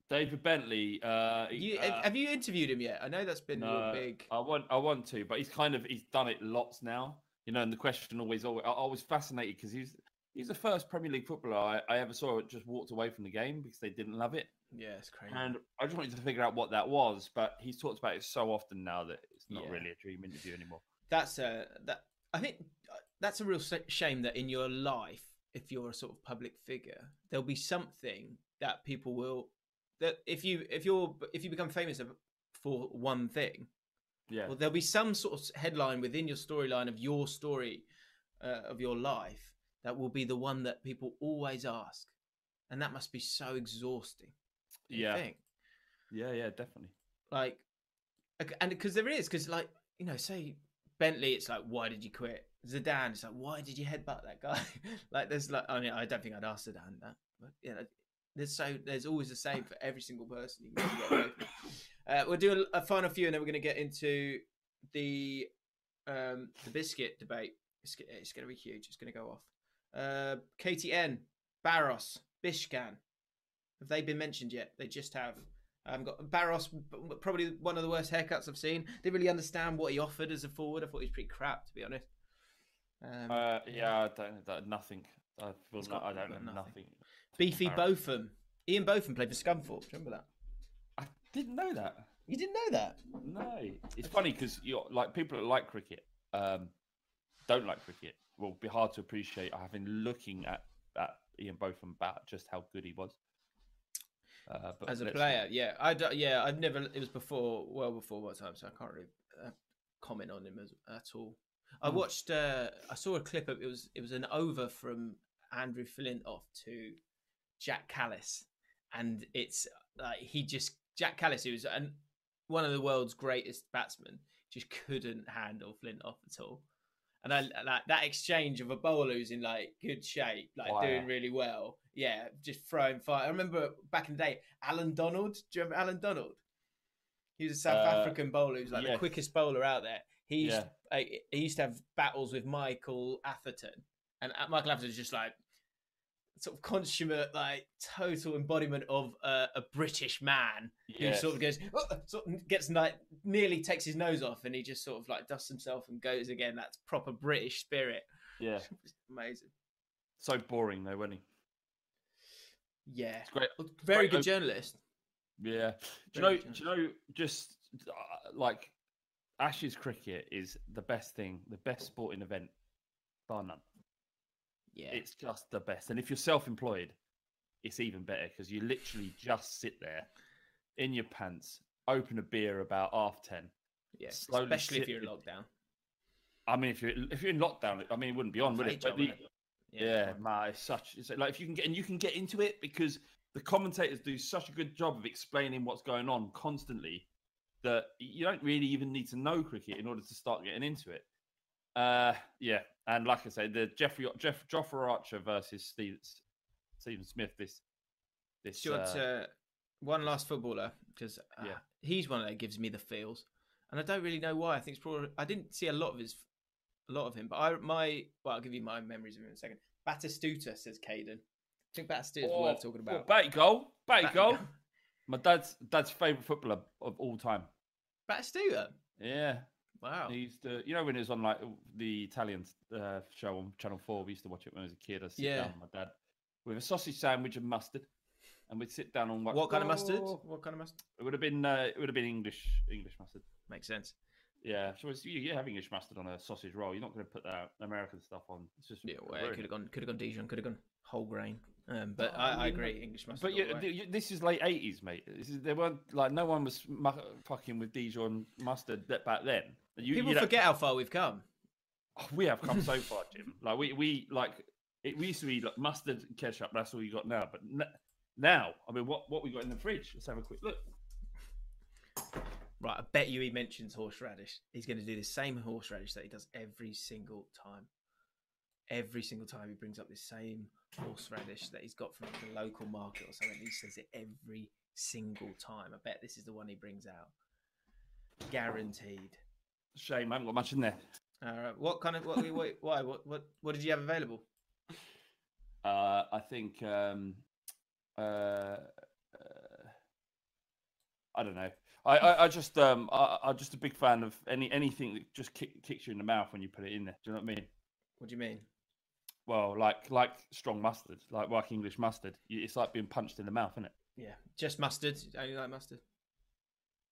S2: David Bentley. Uh,
S1: You,
S2: uh,
S1: have you interviewed him yet? I know that's been your
S2: no,
S1: big.
S2: I want, I want to, but he's kind of he's done it lots now. You know, and the question always, always I, I was fascinated because he's he's the first Premier League footballer I, I ever saw that just walked away from the game because they didn't love it,
S1: Yeah, it's crazy.
S2: and I just wanted to figure out what that was. But he's talked about it so often now that it's not
S1: Yeah.
S2: really a dream interview anymore.
S1: that's a that I think uh, that's a real shame that in your life, if you're a sort of public figure, there'll be something that people will that if you if you're if you become famous for one thing,
S2: Yeah,
S1: well, there'll be some sort of headline within your storyline of your story uh, of your life that will be the one that people always ask, and that must be so exhausting.
S2: Yeah.
S1: think?
S2: yeah, yeah, definitely.
S1: like and because there is because like you know say bentley it's like why did you quit zidane it's like why did you headbutt that guy like there's like i mean i don't think i'd ask zidane that but you know there's so there's always the same for every single person uh, we'll do a, a final few and then we're going to get into the um the biscuit debate it's, it's going to be huge it's going to go off uh ktn barros bishkan have they been mentioned yet they just have um, got Barros, probably one of the worst haircuts I've seen. Didn't really understand what he offered as a forward. I thought he was pretty crap, to be honest. Um,
S2: Uh, yeah, I don't, that, nothing. I feel
S1: He's
S2: no,
S1: got-
S2: I don't know
S1: nothing.
S2: nothing.
S1: Beefy
S2: Barros.
S1: Botham. Ian Botham played for Scunthorpe. Remember that?
S2: I didn't know that.
S1: You didn't know that?
S2: No, it's funny because you're like people that like cricket um, don't like cricket. Will be hard to appreciate. I've been looking at at Ian Botham about just how good he was uh, but
S1: As a player, yeah. I d- yeah, I've never. It was before, well before my time, so I can't really uh, comment on him as, at all. I
S2: Hmm.
S1: watched. Uh, I saw a clip of it was it was an over from Andrew Flintoff to Jacques Kallis, and it's like he just Jacques Kallis, who was an, one of the world's greatest batsmen, just couldn't handle Flintoff at all. And I like that exchange of a bowler who's in like good shape, like
S2: Fire.
S1: doing really well. Yeah, just throwing fire. I remember back in the day, Allan Donald. Do you remember Allan Donald? He was a South
S2: Uh,
S1: African bowler who's like the quickest bowler out there. He used,
S2: Yeah.
S1: uh, he used to have battles with Michael Atherton, and uh, Michael Atherton's just like sort of consummate, like total embodiment of uh, a British man who sort of goes, "Oh," sort of gets like nearly takes his nose off, and he just sort of like dusts himself and goes again. That's proper British spirit.
S2: Yeah.
S1: Amazing.
S2: So boring though, wasn't he?
S1: Yeah,
S2: It's great.
S1: Very
S2: great
S1: good
S2: op-
S1: journalist.
S2: Yeah. Do you know? Do you know? Just uh, like Ashes cricket is the best thing, the best sporting event, bar none.
S1: Yeah,
S2: It's just the best. And if you're self-employed, it's even better because you literally just sit there in your pants, open a beer about half ten.
S1: yeah,
S2: slowly
S1: especially if you're in lockdown.
S2: I mean, if you're if you're in lockdown, I mean, it wouldn't be on, would it?
S1: Job,
S2: the- yeah, man, it's such. It's like if you can get and you can get into it because the commentators do such a good job of explaining what's going on constantly that you don't really even need to know cricket in order to start getting into it. Uh, yeah, and like I say, the Jeffrey Jeff Jofra Archer versus Steve, Stephen Smith. This this
S1: Do you want
S2: uh,
S1: to, one last footballer because uh,
S2: Yeah.
S1: he's one that gives me the feels, and I don't really know why. I think it's probably I didn't see a lot of his, a lot of him, but I my well I'll give you my memories of him in a second. Batistuta says Caden. I think Batistuta is
S2: oh,
S1: worth talking
S2: oh,
S1: about.
S2: Batty goal, goal.
S1: goal.
S2: My dad's dad's favorite footballer of all time.
S1: Batistuta.
S2: Yeah,
S1: Wow.
S2: He used to, you know, when it was on like the Italian uh, show on Channel Four, we used to watch it when I was a kid. I sit
S1: Yeah.
S2: down with my dad with a sausage sandwich and mustard, and we'd sit down and watch.
S1: What kind of mustard?
S2: Oh,
S1: What kind of mustard?
S2: It would have been, uh, it would have been English, English mustard.
S1: Makes sense.
S2: Yeah, so it's, you, you have English mustard on a sausage roll. You're not going to put that American stuff on. It's just
S1: Yeah, well,
S2: rude.
S1: could have gone, could have gone Dijon, could have gone whole grain. Um, but
S2: Oh,
S1: I, I
S2: you know-
S1: agree, English mustard.
S2: But
S1: all
S2: you, th- you- this is late eighties, mate. This is, there weren't like no one was mu- fucking with Dijon mustard back then. You,
S1: people
S2: you
S1: forget how far we've come.
S2: Oh, we have come so far, Jim. Like we we like it. We used to be like mustard ketchup. That's all you got now. But n- now, I mean, what what we got in the fridge? Let's have a quick look.
S1: Right, I bet you he mentions horseradish. He's going to do the same horseradish that he does every single time. Every single time he brings up the same horseradish that he's got from the local market or something. He says it every single time. I bet this is the one he brings out. Guaranteed.
S2: Shame, I haven't got much in there.
S1: All right. What kind of what? what why? What? What? What did you have available?
S2: Uh, I think um, uh, uh, I don't know. I, I, I just um I, I'm just a big fan of any anything that just kick, kicks you in the mouth when you put it in there. Do you know what I mean?
S1: What do you mean?
S2: Well, like like strong mustard, like like English mustard. It's like being punched in the mouth, isn't it?
S1: Yeah, just mustard. Only like mustard.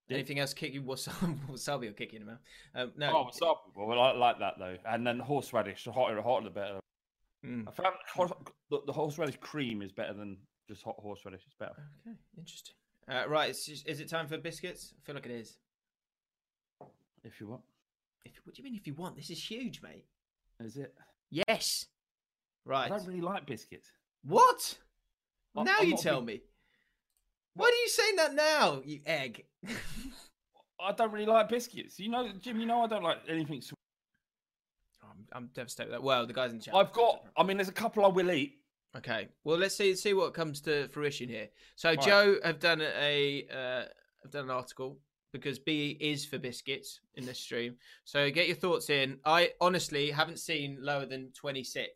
S2: Yeah.
S1: Anything else kick you? Wasabi, wasabi will kick you in the mouth. Um, no.
S2: Oh, wasabi. Well, I like that though. And then horseradish. The hotter, the hotter, the better.
S1: Mm.
S2: I found hor- the, the horseradish cream is better than just hot horseradish. It's better.
S1: Okay, interesting. Uh, right, it's just, is it time for biscuits? I feel like it is.
S2: If you want,
S1: If, what do you mean if you want? This is huge, mate.
S2: is it?
S1: Yes. Right.
S2: I don't really like biscuits.
S1: What?
S2: I'm-
S1: now
S2: I'm
S1: you tell
S2: big-
S1: me. Why are you saying that now, you egg?
S2: I don't really like biscuits. You know, Jim. You know, I don't like anything. Sweet.
S1: I'm, I'm devastated with that. Well, the guys in the chat.
S2: I've got. I mean, there's a couple I will eat.
S1: Okay. Well, let's see see what comes to fruition here. So
S2: Right.
S1: Joe have done a uh, have done an article because B is for biscuits in this stream. So get your thoughts in. I honestly haven't seen lower than 26th.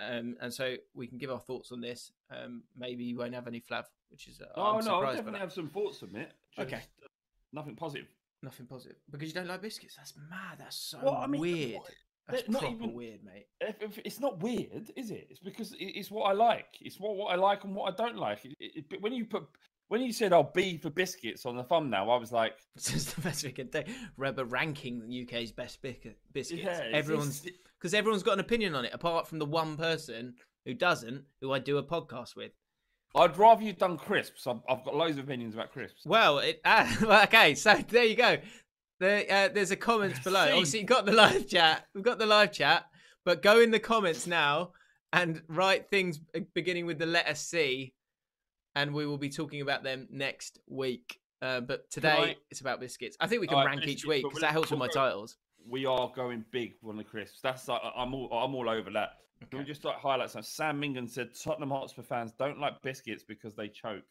S1: Um, and so we can give our thoughts on this. Um, maybe you won't have any flav, which is uh,
S2: Oh
S1: I'm
S2: no, I definitely have some thoughts on it.
S1: Okay.
S2: uh, nothing positive.
S1: Nothing positive because you don't like biscuits. That's mad. That's so
S2: Well, I mean,
S1: weird.
S2: what-
S1: That's
S2: not even-
S1: weird, mate.
S2: If, if it's not weird, is it? It's because it- it's what I like. It's what, what I like and what I don't like. It- it- but when you put when you said "I'll be for biscuits" on the thumbnail, I was like,
S1: This is the best we can do. Reba ranking the UK's best biscuits.
S2: Yeah,
S1: everyone's because everyone's got an opinion on it, apart from the one person who doesn't, who I do a podcast with.
S2: "I'd rather you'd done crisps." I've, I've got loads of opinions about crisps.
S1: Well, it well, okay, so there you go. There, uh, there's a comment below.
S2: See.
S1: Obviously, you've got the live chat. We've got the live chat, but go in the comments now and write things uh, beginning with the letter C, and we will be talking about them next week. Uh, but today
S2: I-
S1: it's about biscuits. I think we can rank each week because that helps with my titles.
S2: We are going big on the crisps. That's like I'm all I'm all over that. Can we just like highlight some? Sam Mingan said Tottenham Hotspur fans don't like biscuits because they choke.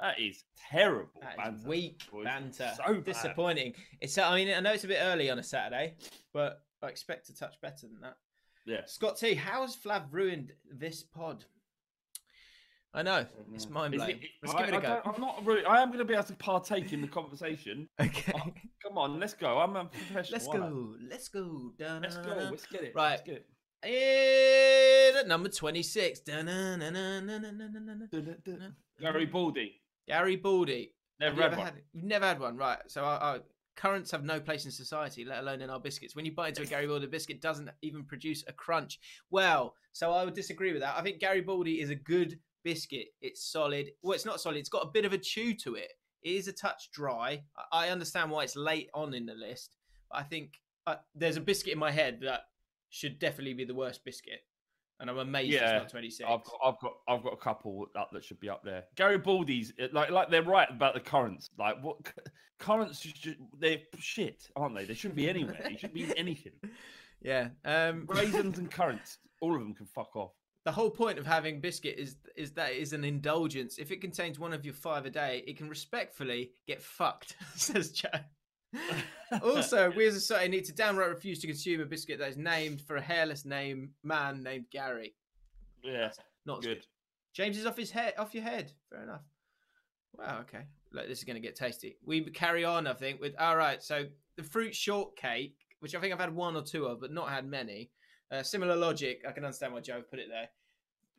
S2: That is terrible.
S1: That is
S2: banter,
S1: weak
S2: boys.
S1: banter.
S2: So bad.
S1: Disappointing. It's. I mean, I know it's a bit early on a Saturday, but I expect to touch better than that.
S2: Yeah.
S1: Scott T, how has Flav ruined this pod? I know it's mind blowing.
S2: it-
S1: Let's
S2: I-
S1: give it a
S2: I
S1: go.
S2: I'm not really. I am going to be able to partake in the conversation.
S1: Okay.
S2: Oh, come on, let's go. I'm a professional.
S1: Let's go. Let's go.
S2: Let's go. Let's get it.
S1: Right.
S2: Let's get it.
S1: Eh, in at number 26.
S2: Garibaldi.
S1: Gary Baldy.
S2: Never had
S1: ever
S2: one.
S1: You've never had one, right? So our, our currants have no place in society, let alone in our biscuits. When you bite into a Garibaldi biscuit, doesn't even produce a crunch. Well, so I would disagree with that. I think Garibaldi is a good biscuit. It's solid. Well, it's not solid. It's got a bit of a chew to it. It is a touch dry. I I understand why it's late on in the list, but I think uh, there's a biscuit in my head that should definitely be the worst biscuit, and I'm amazed
S2: Yeah,
S1: it's not 26.
S2: I've got, I've got, I've got a couple up that should be up there. Garibaldi's like, like they're right about the currents. Like what currents? They're shit, aren't they? They shouldn't be anywhere. They shouldn't be anything.
S1: Yeah. Um,
S2: Raisins and currants, all of them can fuck off.
S1: The whole point of having biscuit is is that it is an indulgence. If it contains one of your five a day, it can respectfully get fucked, says Joe. also, we as a society need to downright refuse to consume a biscuit that is named for a hairless name man named Gary.
S2: Yeah,
S1: Not as
S2: good.
S1: James is off his head, off your head. Fair enough. Wow. Okay. Look, this is going to get tasty. We carry on, I think. With all right. So the fruit shortcake, which I think I've had one or two of, but not had many. Uh, similar logic. I can understand why Joe put it there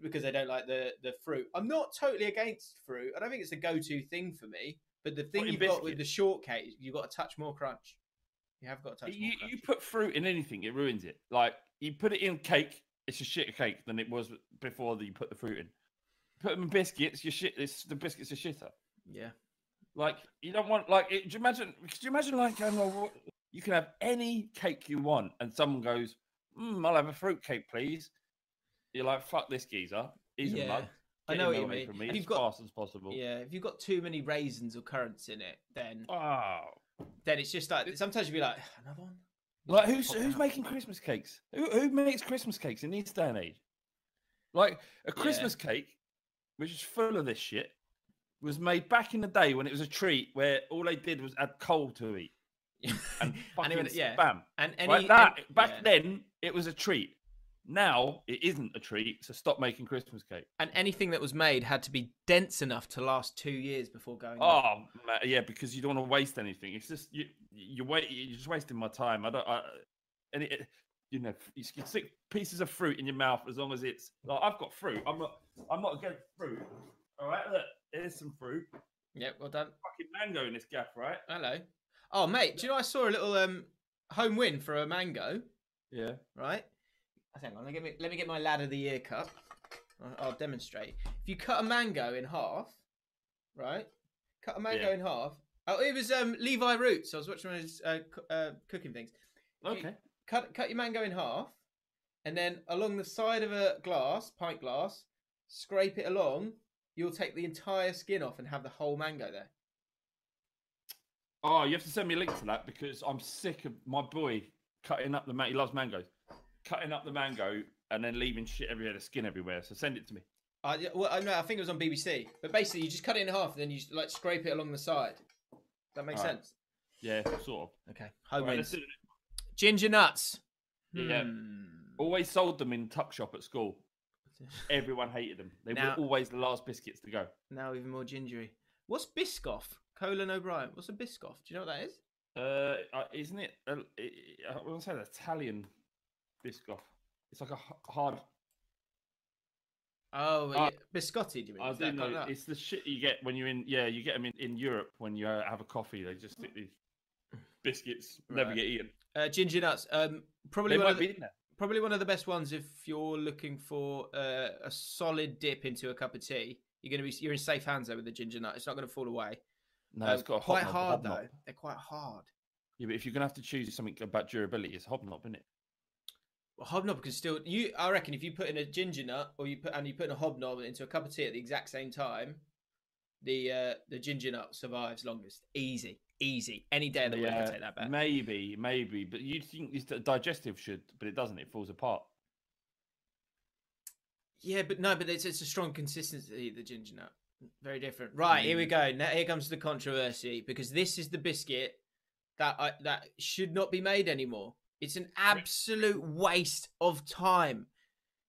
S1: because they don't like the the fruit. I'm not totally against fruit. I don't think it's a go to thing for me. But the thing you've got with the shortcake, you've got a touch more crunch. You have got a touch
S2: You,
S1: more crunch.
S2: you put fruit in anything, it ruins it. Like you put it in cake, it's a shitter cake than it was before you put the fruit in. Put them in biscuits, your shit. It's, the biscuits are shitter.
S1: yeah.
S2: Like you don't want like. It, do you imagine? Could you imagine like what- you can have any cake you want, and someone goes, mm, "I'll have a fruit cake, please." You're like, "Fuck this geezer." He's
S1: Yeah.
S2: a mug.
S1: I know what you mean.
S2: From me
S1: If
S2: as
S1: you've got-
S2: fast as possible.
S1: Yeah. If you've got too many raisins or currants in it, then
S2: Oh.
S1: then it's just like sometimes you'd be like another one.
S2: Like who's who's
S1: out.
S2: making Christmas cakes? Who who makes Christmas cakes in this day and age? Like a Christmas cake, which is full of this shit, was made back in the day when it was a treat where all they did was add coal to eat and fucking
S1: would- yeah.
S2: spam.
S1: And any
S2: that
S1: and-
S2: back
S1: yeah.
S2: then, it was a treat. Now it isn't a treat, so stop making Christmas cake.
S1: and anything that was made had to be dense enough to last two years before going.
S2: Oh
S1: off.
S2: ma- yeah, because you don't want to waste anything. It's just you you wait. You're just wasting my time. I don't. I, and it, you know, you can stick pieces of fruit in your mouth as long as it's like I've got fruit. I'm not. I'm not against fruit. All right, look, here's some fruit.
S1: Yep, well done.
S2: Fucking mango in this gaff, right?
S1: Hello. Oh, mate, do you know I saw a little um home win for a mango?
S2: Yeah.
S1: Right. Hang on, let me let me get my lad of the year cut. I'll, I'll demonstrate. If you cut a mango in half, right? Cut a mango
S2: Yeah.
S1: in half. Oh, it was um Levi Roots. I was watching one of his uh, co- uh, cooking things. You
S2: Okay.
S1: cut cut your mango in half, and then along the side of a glass, pint glass, scrape it along. You'll take the entire skin off and have the whole mango there.
S2: Oh, you have to send me a link to that because I'm sick of my boy cutting up the man. He loves mangoes. Cutting up the mango and then leaving shit everywhere, the skin everywhere. So send it to me.
S1: I well, I know. I think it was on BBC. But basically, you just cut it in half, and then you like scrape it along the side. That makes
S2: Alright.
S1: sense.
S2: Yeah, sort of.
S1: Okay. Home
S2: Right,
S1: wins.
S2: let's do it.
S1: Ginger nuts.
S2: Yeah.
S1: Hmm.
S2: Always sold them in tuck shop at school. Everyone hated them. They
S1: Now-
S2: were always the last biscuits to go.
S1: Now even more gingery. What's Biscoff? Colin O'Brien. What's a Biscoff? Do you know what that is?
S2: Uh, uh, isn't it? Uh, I want to say the Italian biscoff. It's like a hard.
S1: Oh,
S2: Uh,
S1: yeah. biscotti. Do you mean?
S2: I
S1: that
S2: know.
S1: that?
S2: It's the shit you get when you're in. Yeah, you get them in, in Europe when you uh, have a coffee. They just stick these biscuits. Never
S1: Right.
S2: get eaten.
S1: Uh, ginger nuts. Um, probably
S2: They
S1: one of the,
S2: be in there.
S1: probably one of the best ones if you're looking for uh, a solid dip into a cup of tea. You're gonna be you're in safe hands there with the ginger nut. It's not gonna fall away.
S2: No,
S1: Um,
S2: it's got a
S1: quite
S2: knob,
S1: hard
S2: hobnob.
S1: though. They're quite hard.
S2: Yeah, but if you're gonna have to choose something about durability, it's hobnob, isn't it?
S1: Well, hobnob can still you. I reckon if you put in a ginger nut or you put and you put in a hobnob into a cup of tea at the exact same time, the uh the ginger nut survives longest. Easy, easy. Any day of the week, I take that back.
S2: maybe, maybe, but you think it's the digestive should, but it doesn't. It falls apart.
S1: Yeah, but no, but it's, it's a strong consistency. The ginger nut, very different. Right, here we
S2: Mm.
S1: go. Now here comes the controversy because this is the biscuit that I, that should not be made anymore. It's an absolute waste of time.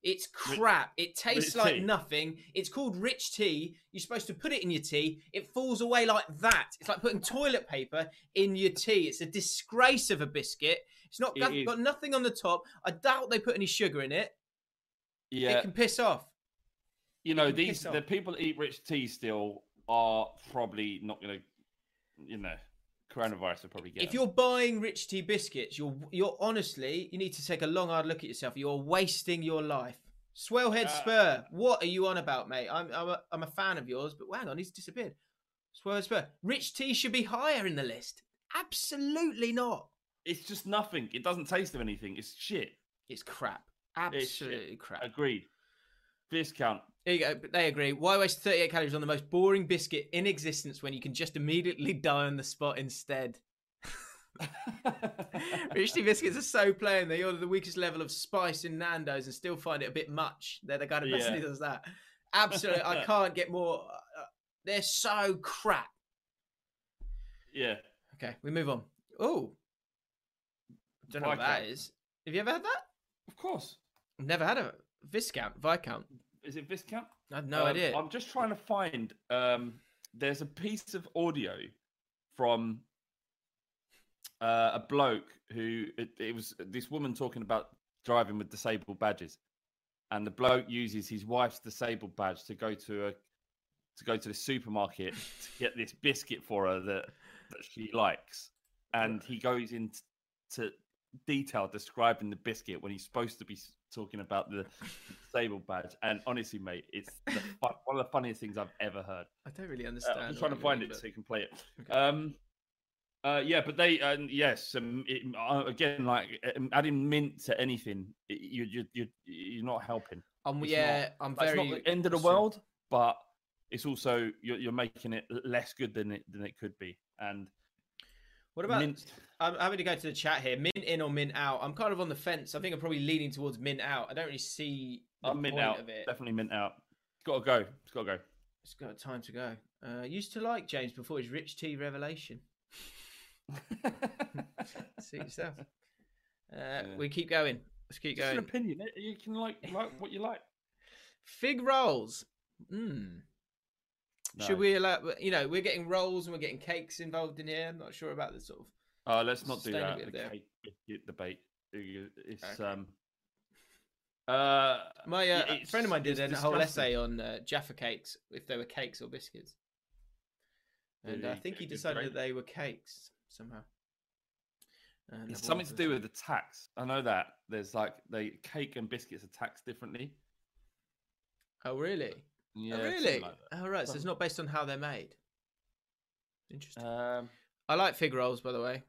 S1: It's crap. It tastes like
S2: tea.
S1: nothing. It's called rich tea. You're supposed to put it in your tea. It falls away like that. It's like putting toilet paper in your tea. It's a disgrace of a biscuit. It's not
S2: It
S1: got, got nothing on the top. I doubt they put any sugar in it.
S2: Yeah,
S1: It can piss off.
S2: You know these the people that eat rich tea still are probably not gonna, you know, coronavirus will probably get.
S1: If
S2: 'em.
S1: you're buying rich tea biscuits, you're you're honestly you need to take a long hard look at yourself. You're wasting your life. Swellhead
S2: Uh,
S1: Spur, what are you on about, mate? I'm I'm a, I'm a fan of yours, but hang on, he's disappeared. Swellhead Spur, rich tea should be higher in the list. Absolutely not.
S2: it's just nothing. It doesn't taste of anything. It's shit.
S1: It's crap.
S2: It's shit.
S1: Absolutely crap.
S2: Agreed. Discount.
S1: There you go. They agree. Why waste 38 calories on the most boring biscuit in existence when you can just immediately die on the spot instead? Rich tea biscuits are so plain. They order the weakest level of spice in Nando's and still find it a bit much. They're the kind of person
S2: Yeah.
S1: who does that. Absolutely, I can't get more. Uh, they're so crap.
S2: yeah.
S1: Okay, we move on. Oh, don't know what that is. Have you ever had that?
S2: Of course.
S1: I've never had a Viscount, Viscount.
S2: Is it Viscount?
S1: I have no
S2: Um,
S1: idea.
S2: I'm just trying to find. Um, there's a piece of audio from uh, a bloke who it, it was this woman talking about driving with disabled badges, and the bloke uses his wife's disabled badge to go to a to go to the supermarket to get this biscuit for her that that she likes, and he goes into detail describing the biscuit when he's supposed to be talking about the disabled badge. And honestly, mate, it's the one of the funniest things I've ever heard.
S1: I don't really
S2: Uh,
S1: understand.
S2: I'm trying to find it
S1: but-
S2: so you can play it.
S1: Okay.
S2: Um, uh, yeah, but they uh, yes, um, it, uh, again, like um, adding mint to anything, it, you you you you're not helping.
S1: Um,
S2: It's
S1: yeah,
S2: not-
S1: I'm very.
S2: It's not the end of the world, but it's also you're, you're making it less good than it than it could be. And
S1: What about?
S2: mint,
S1: I'm happy to go to the chat here. Mint in or mint out? I'm kind of on the fence. I think I'm probably leaning towards mint out. I don't really see the
S2: I'm mint
S1: point
S2: out.
S1: of it.
S2: Definitely mint out. It's got to go. It's got to go.
S1: It's got time to go. Uh, used to like James before his rich tea revelation. See yourself. Uh, We keep going. Let's keep
S2: Just an
S1: going.
S2: opinion. You can like like what you like.
S1: Fig rolls. Mm. Should we allow? You know, we're getting rolls and we're getting cakes involved in here. I'm not sure about the sort of.
S2: Uh, let's not do that. The
S1: there.
S2: cake biscuit debate. It's
S1: Okay.
S2: um. Uh,
S1: My uh, a friend of mine did a whole essay on uh, Jaffa cakes, if they were cakes or biscuits, and I think he decided that they were cakes somehow. Uh,
S2: It's something to do with the tax. I know that there's like the cake and biscuits are taxed differently.
S1: Oh really?
S2: Yeah,
S1: oh really?
S2: like
S1: oh right. So it's not based on how they're made. Interesting.
S2: Um,
S1: I like fig rolls, by the way.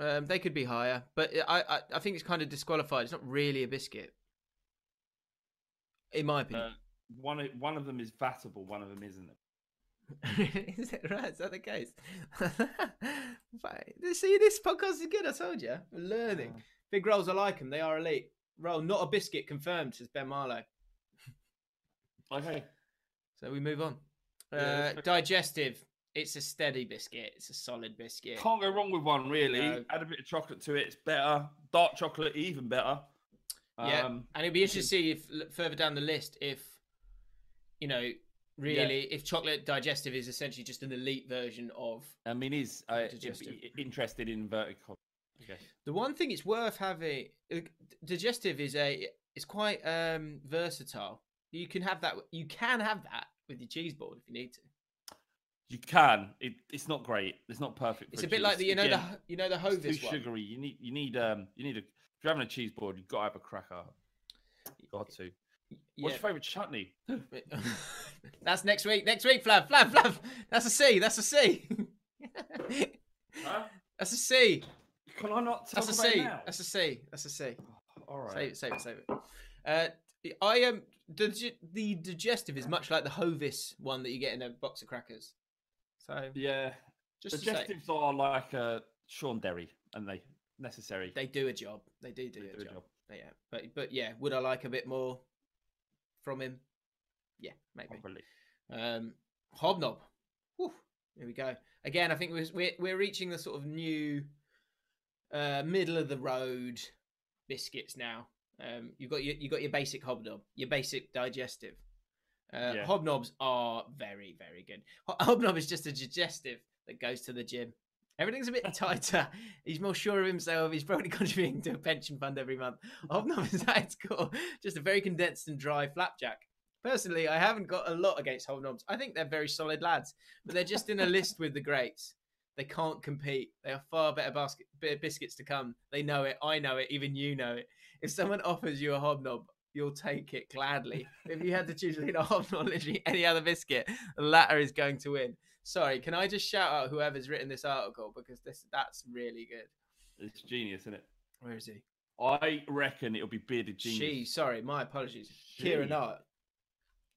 S1: Um, they could be higher, but I, I I think it's kind of disqualified. It's not really a biscuit, in my
S2: uh,
S1: opinion.
S2: one of- one of them is vatable, one of them isn't.
S1: is it right? Is that the case? See, this podcast is good. I told you. We're learning. Big rolls, I like them. They are elite. Roll, not a biscuit, confirmed, says Ben Marlow.
S2: Okay.
S1: So we move on. Uh, digestive. It's a steady biscuit. It's a solid biscuit.
S2: Can't go wrong with one, really.
S1: No.
S2: Add a bit of chocolate to it, it's better. Dark chocolate, even better.
S1: Yeah,
S2: Um,
S1: and it'd be interesting to see if further down the list, if you know, really, if chocolate digestive is essentially just an elite version of
S2: I mean, is uh, interested in. I guess.
S1: the one thing. It's worth having. uh, Digestive is a. It's quite um versatile. You can have that. You can have that with your cheese board if you need to.
S2: You can. It, it's not great. It's not perfect.
S1: It's a bit like the you know
S2: Again,
S1: the you know the
S2: it's too
S1: Hovis one.
S2: sugary. You need you need um you need a if you're having a cheese board, you've got to have a cracker. You got to.
S1: Yeah.
S2: What's your favourite chutney?
S1: That's next week. Next week, Flav. Flav, Flav. That's a C. That's a C.
S2: Huh?
S1: That's a C.
S2: Can I not talk
S1: That's a
S2: now?
S1: That's a C. That's a C.
S2: All right.
S1: Save it, save it, save it. Uh, I am the the digestive is much like the Hovis one that you get in a box of crackers. So
S2: Yeah.
S1: just
S2: Digestives are like uh, Sean Derry, and they necessary.
S1: they do a job. They do do,
S2: They
S1: a,
S2: do a
S1: job.
S2: job.
S1: Yeah, but but yeah, would I like a bit more from him? Yeah, maybe.
S2: Probably.
S1: Um, Hobnob. Whew, here we go. Again, I think we're we're, we're reaching the sort of new uh, middle of the road biscuits now. Um, you've got your you got your basic hobnob, your basic digestive. Uh,
S2: Yeah.
S1: Hobnobs are very very good. Hobnob is just a digestive that goes to the gym. Everything's a bit tighter. He's more sure of himself. He's probably contributing to a pension fund every month. Hobnob is at its core just a very condensed and dry flapjack. Personally, I haven't got a lot against Hobnobs. I think they're very solid lads, but they're just in a list with the greats. They can't compete. They are far better basket, better biscuits to come. They know it. I know it. Even you know it. If someone offers you a hobnob, you'll take it gladly. if you had to choose between a hobnob literally any other biscuit, the latter is going to win. Sorry, can I just shout out whoever's written this article because this that's really good.
S2: It's genius, isn't it?
S1: Where is he?
S2: I reckon it'll be bearded genius.
S1: She. Sorry, my apologies.
S2: She.
S1: Kieran Art.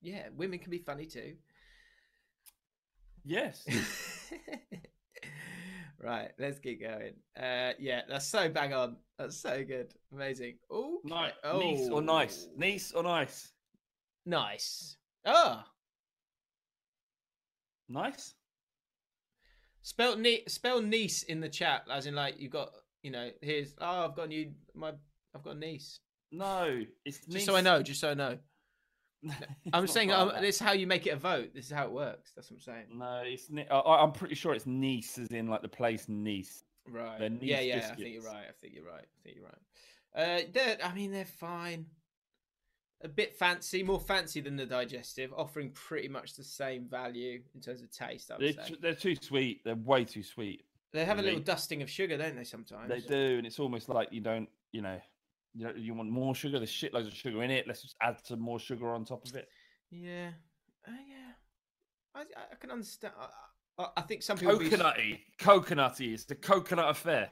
S1: Yeah, women can be funny too.
S2: Yes.
S1: right, let's keep going. Uh, yeah, that's so bang on. That's so good. Amazing. Oh,
S2: nice. Oh, Nice or nice? Nice or nice?
S1: Nice. Oh,
S2: Nice.
S1: spell ne- spell niece in the chat, as in like you've got, you know, here's oh, I've got a new my, I've got a niece.
S2: No, it's
S1: Just so I know, just so I know.
S2: It's
S1: I'm saying um, this is how you make it a vote. This is how it works. That's what I'm saying.
S2: No, it's. Ni- I- I- I'm pretty sure it's Nice, as in like the place Nice.
S1: Right.
S2: They're
S1: yeah,
S2: nice
S1: yeah. I think you're right. I think you're right. I think you're right. Uh, they're, I mean, they're fine. A bit fancy, more fancy than the digestive, offering pretty much the same value in terms of taste. I
S2: They're,
S1: would say
S2: t- they're too sweet. They're way too sweet.
S1: they have a little dusting of sugar, don't they? Sometimes
S2: They do, and it's almost like you don't, you know, you know, you want more sugar. There's shitloads of sugar in it. Let's just add some more sugar on top of it.
S1: Yeah, uh, yeah. I, I- can understand. I, I, think some people be-
S2: Coconutty, coconutty. It's the coconut affair.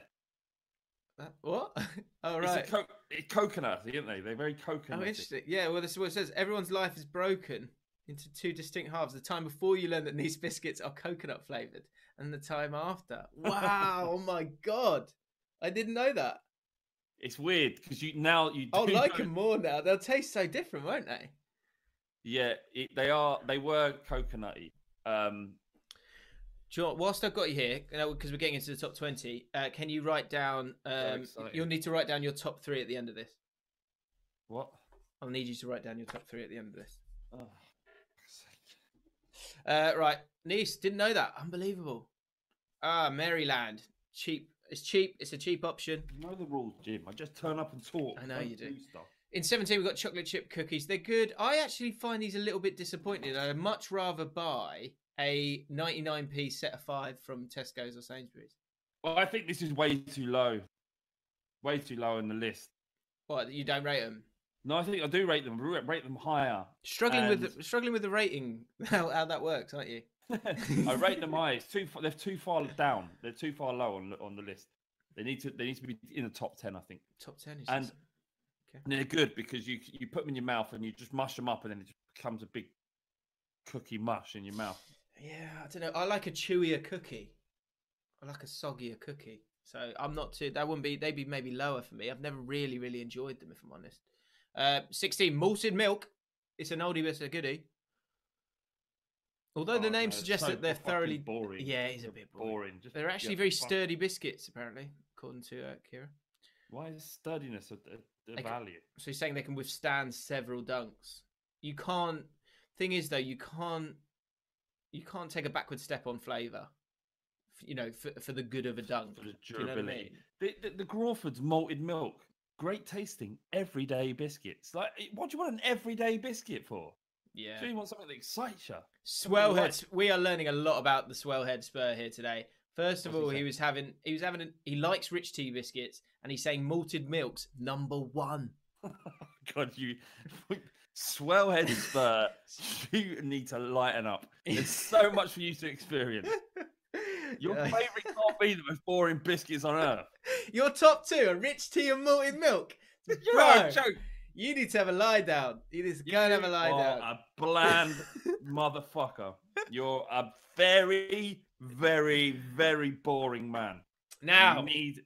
S1: Uh, what? oh
S2: It's,
S1: right.
S2: co- it's coconutty, aren't they? They're very coconutty.
S1: Oh, interesting. Yeah, well, this is what it says. Everyone's life is broken into two distinct halves. The time before you learn that these biscuits are coconut flavored, and the time after. Wow! oh my god! I didn't know that.
S2: It's weird because you now you.
S1: I'll like
S2: know-
S1: them more now. They'll taste so different, won't they?
S2: Yeah, it, they are. They were coconutty. Um,
S1: Do you know what, whilst I've got you here, because we're getting into the top twenty, uh, can you write down? Um,
S2: excited.
S1: you'll need to write down your top three at the end of this.
S2: what?
S1: I'll need you to write down your top three at the end of this.
S2: Oh,
S1: Uh, right, Nice didn't know that. Unbelievable. Ah, Maryland, cheap. It's cheap. It's a cheap option.
S2: you know the rules, Jim. I just turn up and talk.
S1: I know you do.
S2: stuff.
S1: In 17, we've got chocolate chip cookies. They're good. I actually find these a little bit disappointing. I'd much rather buy a 99p set of five from Tesco's or Sainsbury's.
S2: Well, I think this is way too low. Way too low on the list.
S1: What, you don't rate them?
S2: No, I think I do rate them. Rate them higher.
S1: Struggling with the, struggling with the rating, how, how that works, aren't you?
S2: I rate them high. It's too. They're too far down. They're too far low on the- on the list. They need to. They need to be in the top ten. I think.
S1: Top 10 is
S2: And
S1: okay.
S2: And they're good because you you put them in your mouth and you just mush them up and then it just becomes a big cookie mush in your mouth.
S1: Yeah, I don't know. I like a chewier cookie. I like a soggier cookie. So I'm not too. That wouldn't be. They'd be maybe lower for me. I've never really, really enjoyed them, if I'm honest. Uh, 16 malted milk. It's an oldie but it's a goodie. Although the
S2: Oh,
S1: name
S2: no,
S1: suggests
S2: so
S1: that they're thoroughly
S2: boring.
S1: Yeah, it's a bit boring.
S2: boring. Just,
S1: They're actually
S2: yeah,
S1: very
S2: fuck.
S1: sturdy biscuits, apparently, according to uh, Kira.
S2: Why is sturdiness a, a, a value?
S1: So he's saying they can withstand several dunks. You can't. Thing is, though, you can't. You can't take a backward step on flavour. You know, for, for the good of a dunk.
S2: For the
S1: Do you know I mean?
S2: the, the, the Crawford's malted milk, great tasting, everyday biscuits. Like, what do you want an everyday biscuit for?
S1: Yeah.
S2: Do you want something that excites you?
S1: Swellhead. We are learning a lot about the Swellhead Spur here today. First of
S2: What's
S1: all, he
S2: saying?
S1: was having he was having a, he likes rich tea biscuits, and he's saying malted milk's number one.
S2: God, you swellhead spur. You need to lighten up. There's so much for you to experience. Your
S1: Yeah.
S2: favourite can't be the most boring biscuits on earth.
S1: Your top two are rich tea and malted milk.
S2: You're
S1: Bro,
S2: a joke.
S1: You need to have a lie down. You need to go and have a lie
S2: You
S1: down.
S2: a bland motherfucker. You're a very, very, very boring man.
S1: Now,
S2: you need.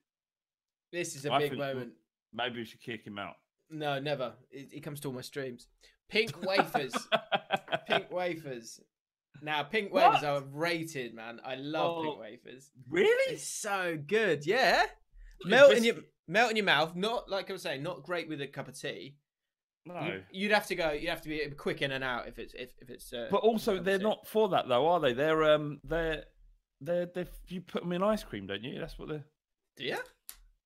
S1: this is a
S2: I
S1: big moment.
S2: Maybe we should kick him out.
S1: No, never. It comes to all my streams. Pink wafers. pink wafers. Now, pink
S2: What?
S1: wafers are rated, man. I love pink
S2: Oh,
S1: wafers.
S2: Really?
S1: It's so good. Yeah. Melt in your melt in your mouth. Not like I was saying, not great with a cup of tea.
S2: No.
S1: You, you'd have to go. You have to be quick in and out if it's if, if it's. Uh,
S2: But also, they're
S1: tea.
S2: not for that though, are they? They're um, they're they're they you put them in ice cream, don't you? That's what they're.
S1: Do you?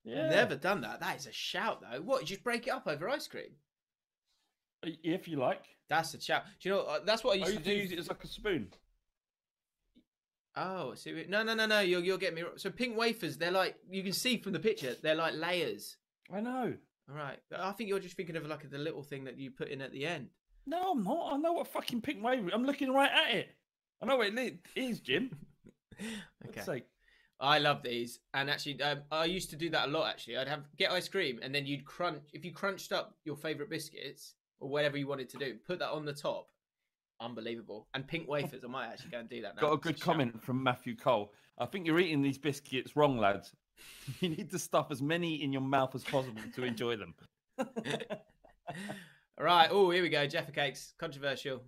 S2: Yeah.
S1: Never done that. That is a shout, though. What? You just break it up over ice cream?
S2: If you like,
S1: That's a shout. Do you know? uh, That's what I used to
S2: used to
S1: do.
S2: use it as like a spoon.
S1: Oh, see, no, no, no, no. You'll you'll get me. wrong. So pink wafers, they're like you can see from the picture. They're like layers.
S2: I know.
S1: All right. But I think you're just thinking of like the little thing that you put in at the end.
S2: No, I'm not. I know what fucking pink wave. I'm looking right at it. I know what it li- is, Jim.
S1: Okay.
S2: Sake.
S1: I love these, and actually, um, I used to do that a lot. Actually, I'd have get ice cream, and then you'd crunch. If you crunched up your favorite biscuits or whatever you wanted to do, put that on the top. Unbelievable. And pink wafers. I might actually go and do that now.
S2: Got a good
S1: shout.
S2: comment from Matthew Cole. I think you're eating these biscuits wrong, lads. You need to stuff as many in your mouth as possible to enjoy them.
S1: All right. Oh, here we go. Jaffa cakes. Controversial.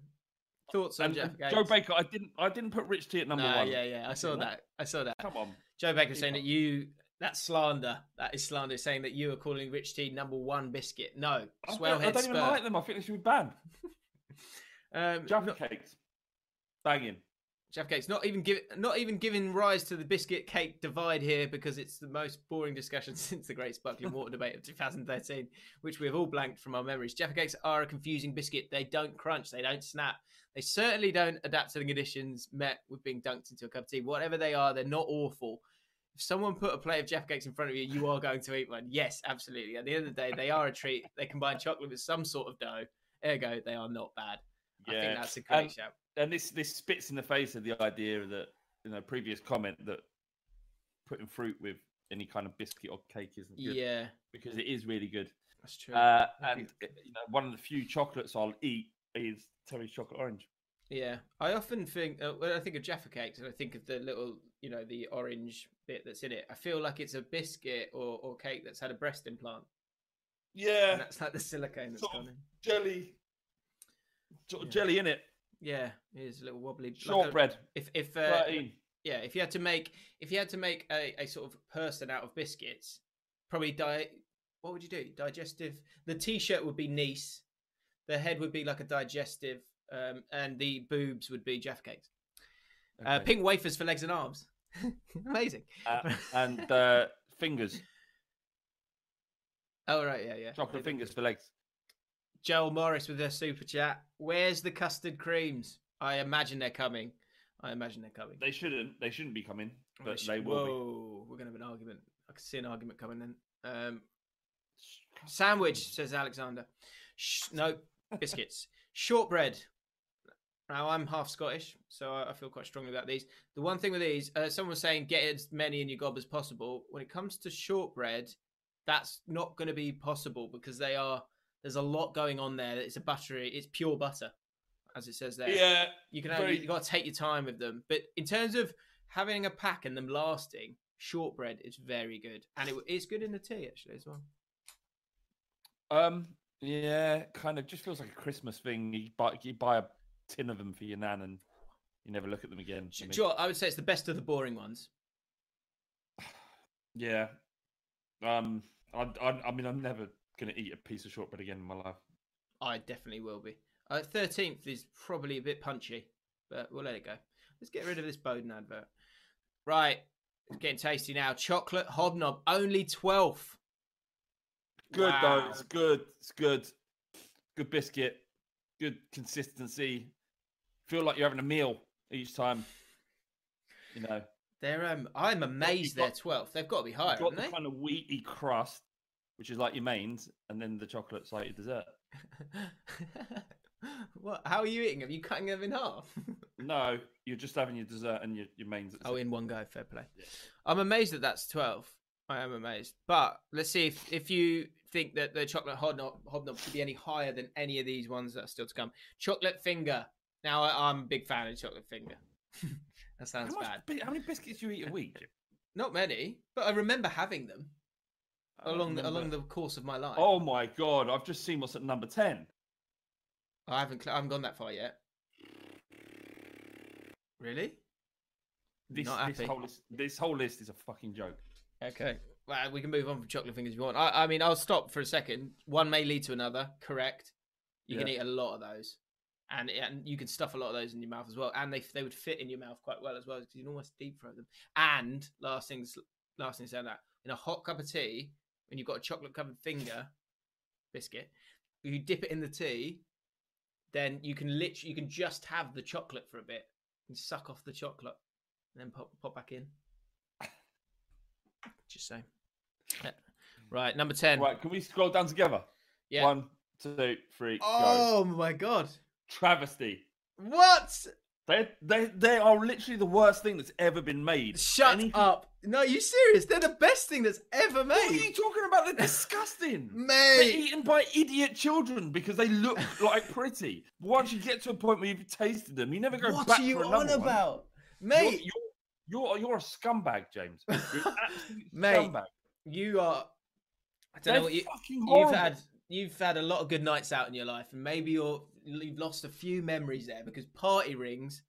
S1: Thoughts on
S2: And,
S1: Jaffa cakes?
S2: Joe Baker, I didn't, I didn't put Rich Tea at number
S1: No,
S2: one.
S1: yeah, yeah. I saw that. I saw that.
S2: Come on.
S1: Joe Baker saying that you that's slander. That is slander. Saying that you are calling Rich Tea number one biscuit. No,
S2: I don't,
S1: Swellhead
S2: I don't even like them. I think they should be banned.
S1: Um,
S2: Jaffa
S1: not-
S2: cakes, banging.
S1: Jaffa cakes not even give, not even giving rise to the biscuit cake divide here because it's the most boring discussion since the Great Sparkling Water debate of 2013, which we have all blanked from our memories. Jaffa cakes are a confusing biscuit. They don't crunch. They don't snap. They certainly don't adapt to the conditions met with being dunked into a cup of tea. Whatever they are, they're not awful. If someone put a plate of Jaffa cakes in front of you, you are going to eat one. Yes, absolutely. At the end of the day, they are a treat. They combine chocolate with some sort of dough. Ergo, they are not bad. I think
S2: Yeah.
S1: that's a great
S2: And-
S1: shout.
S2: And this, this spits in the face of the idea that, you know, previous comment that putting fruit with any kind of biscuit or cake isn't good.
S1: Yeah,
S2: Because it is really good.
S1: that's true.
S2: Uh, and uh, you know, one of the few chocolates I'll eat is Terry's chocolate orange.
S1: Yeah, I often think uh, when I think of Jaffa cakes, and I think of the little, you know, the orange bit that's in it. I feel like it's a biscuit or, or cake that's had a breast implant,
S2: Yeah,
S1: and that's like the silicone that's
S2: Sort
S1: gone in.
S2: jelly, sort of
S1: Yeah.
S2: jelly in it.
S1: Yeah, it is a little wobbly. like
S2: Shortbread,
S1: if if uh, yeah, if you had to make if you had to make a, a sort of person out of biscuits, probably di. What would you do? Digestive. The T-shirt would be Nice. The head would be like a digestive, um, and the boobs would be Jeff cakes. Uh,
S2: Okay.
S1: pink wafers for legs and arms. Amazing.
S2: Uh, and uh, fingers,
S1: Oh right, yeah, yeah.
S2: chocolate fingers for legs.
S1: Joel Morris with their super chat. Where's the custard creams? I imagine they're coming. I imagine they're coming.
S2: They shouldn't. They shouldn't be coming,
S1: Oh,
S2: but
S1: sh-
S2: they will be.
S1: Whoa, we're gonna have an argument. I can see an argument coming then. Um, sandwich says Alexander. Sh- no biscuits. Shortbread. Now I'm half Scottish, so I I feel quite strongly about these. The one thing with these, uh, someone was saying get as many in your gob as possible. When it comes to shortbread, that's not going to be possible because they are. There's a lot going on there. It's a buttery. It's pure butter, as it says there.
S2: Yeah,
S1: You can
S2: Very-
S1: you got to take your time with them. But in terms of having a pack and them lasting, shortbread is very good, and it, it's good in the tea actually as well.
S2: Um, yeah, kind of just feels like a Christmas thing. You buy you buy a tin of them for your nan, and you never look at them again. I mean,
S1: I would say it's the best of the boring ones.
S2: Yeah. Um, I, I, I mean, I'm never gonna eat a piece of shortbread again in my life.
S1: I definitely will be. Uh, Thirteenth is probably a bit punchy, but we'll let it go. Let's get rid of this Bowden advert. Right, it's getting tasty now. Chocolate hobnob, only twelfth.
S2: Good
S1: Wow.
S2: though. It's good. It's good. Good biscuit. Good consistency. Feel like you're having a meal each time. You know,
S1: They're um, I'm amazed they're twelfth. They've got to be higher,
S2: got
S1: haven't
S2: the
S1: they?
S2: kind of wheaty crust, which is like your mains, and then the chocolate's like your dessert.
S1: what? How are you eating? Are you cutting them in half?
S2: No, you're just having your dessert and your, your mains.
S1: Oh, in one go, fair play. I'm amazed that that's 12. I am amazed. But let's see if, if you think that the chocolate hobnob, hobnob should be any higher than any of these ones that are still to come. Chocolate finger. Now, I, I'm a big fan of chocolate finger. that
S2: How,
S1: sounds
S2: much
S1: bad.
S2: how many biscuits do you eat a week?
S1: Not many, but I remember having them along the, along the course of my life.
S2: Oh my god! I've just seen what's at number ten.
S1: I haven't cl- I haven't gone that far yet. Really?
S2: This,
S1: Not
S2: this whole list, this whole list is a fucking joke.
S1: Okay. Well, we can move on from chocolate fingers if you want. I, I mean, I'll stop for a second. One may lead to another. Correct. You can eat a lot of those, and and you can stuff a lot of those in your mouth as well. And they they would fit in your mouth quite well as well because you can almost deep throat them. And last things, last thing saying that in a hot cup of tea, when you've got a chocolate covered finger biscuit, you dip it in the tea, then you can literally you can just have the chocolate for a bit and suck off the chocolate, and then pop pop back in. Just saying. Yeah. Right, number ten.
S2: Right, can we scroll down together?
S1: Yeah.
S2: One, two, three, go.
S1: Oh my god!
S2: Travesty.
S1: What?
S2: They they they are literally the worst thing that's ever been made.
S1: Shut
S2: Anything-
S1: up! No, you serious? They're the best thing that's ever made.
S2: What are you talking about? They're disgusting.
S1: mate.
S2: They're eaten by idiot children because they look like pretty. Once you get to a point where you've tasted them, you never go back.
S1: What are you on
S2: one.
S1: about,
S2: You're,
S1: mate?
S2: you're, you're you're a scumbag, James. You're an absolute
S1: Mate,
S2: scumbag.
S1: You are. I don't
S2: They're
S1: know what you, you've had. You've had a lot of good nights out in your life, and maybe you're you've lost a few memories there because party rings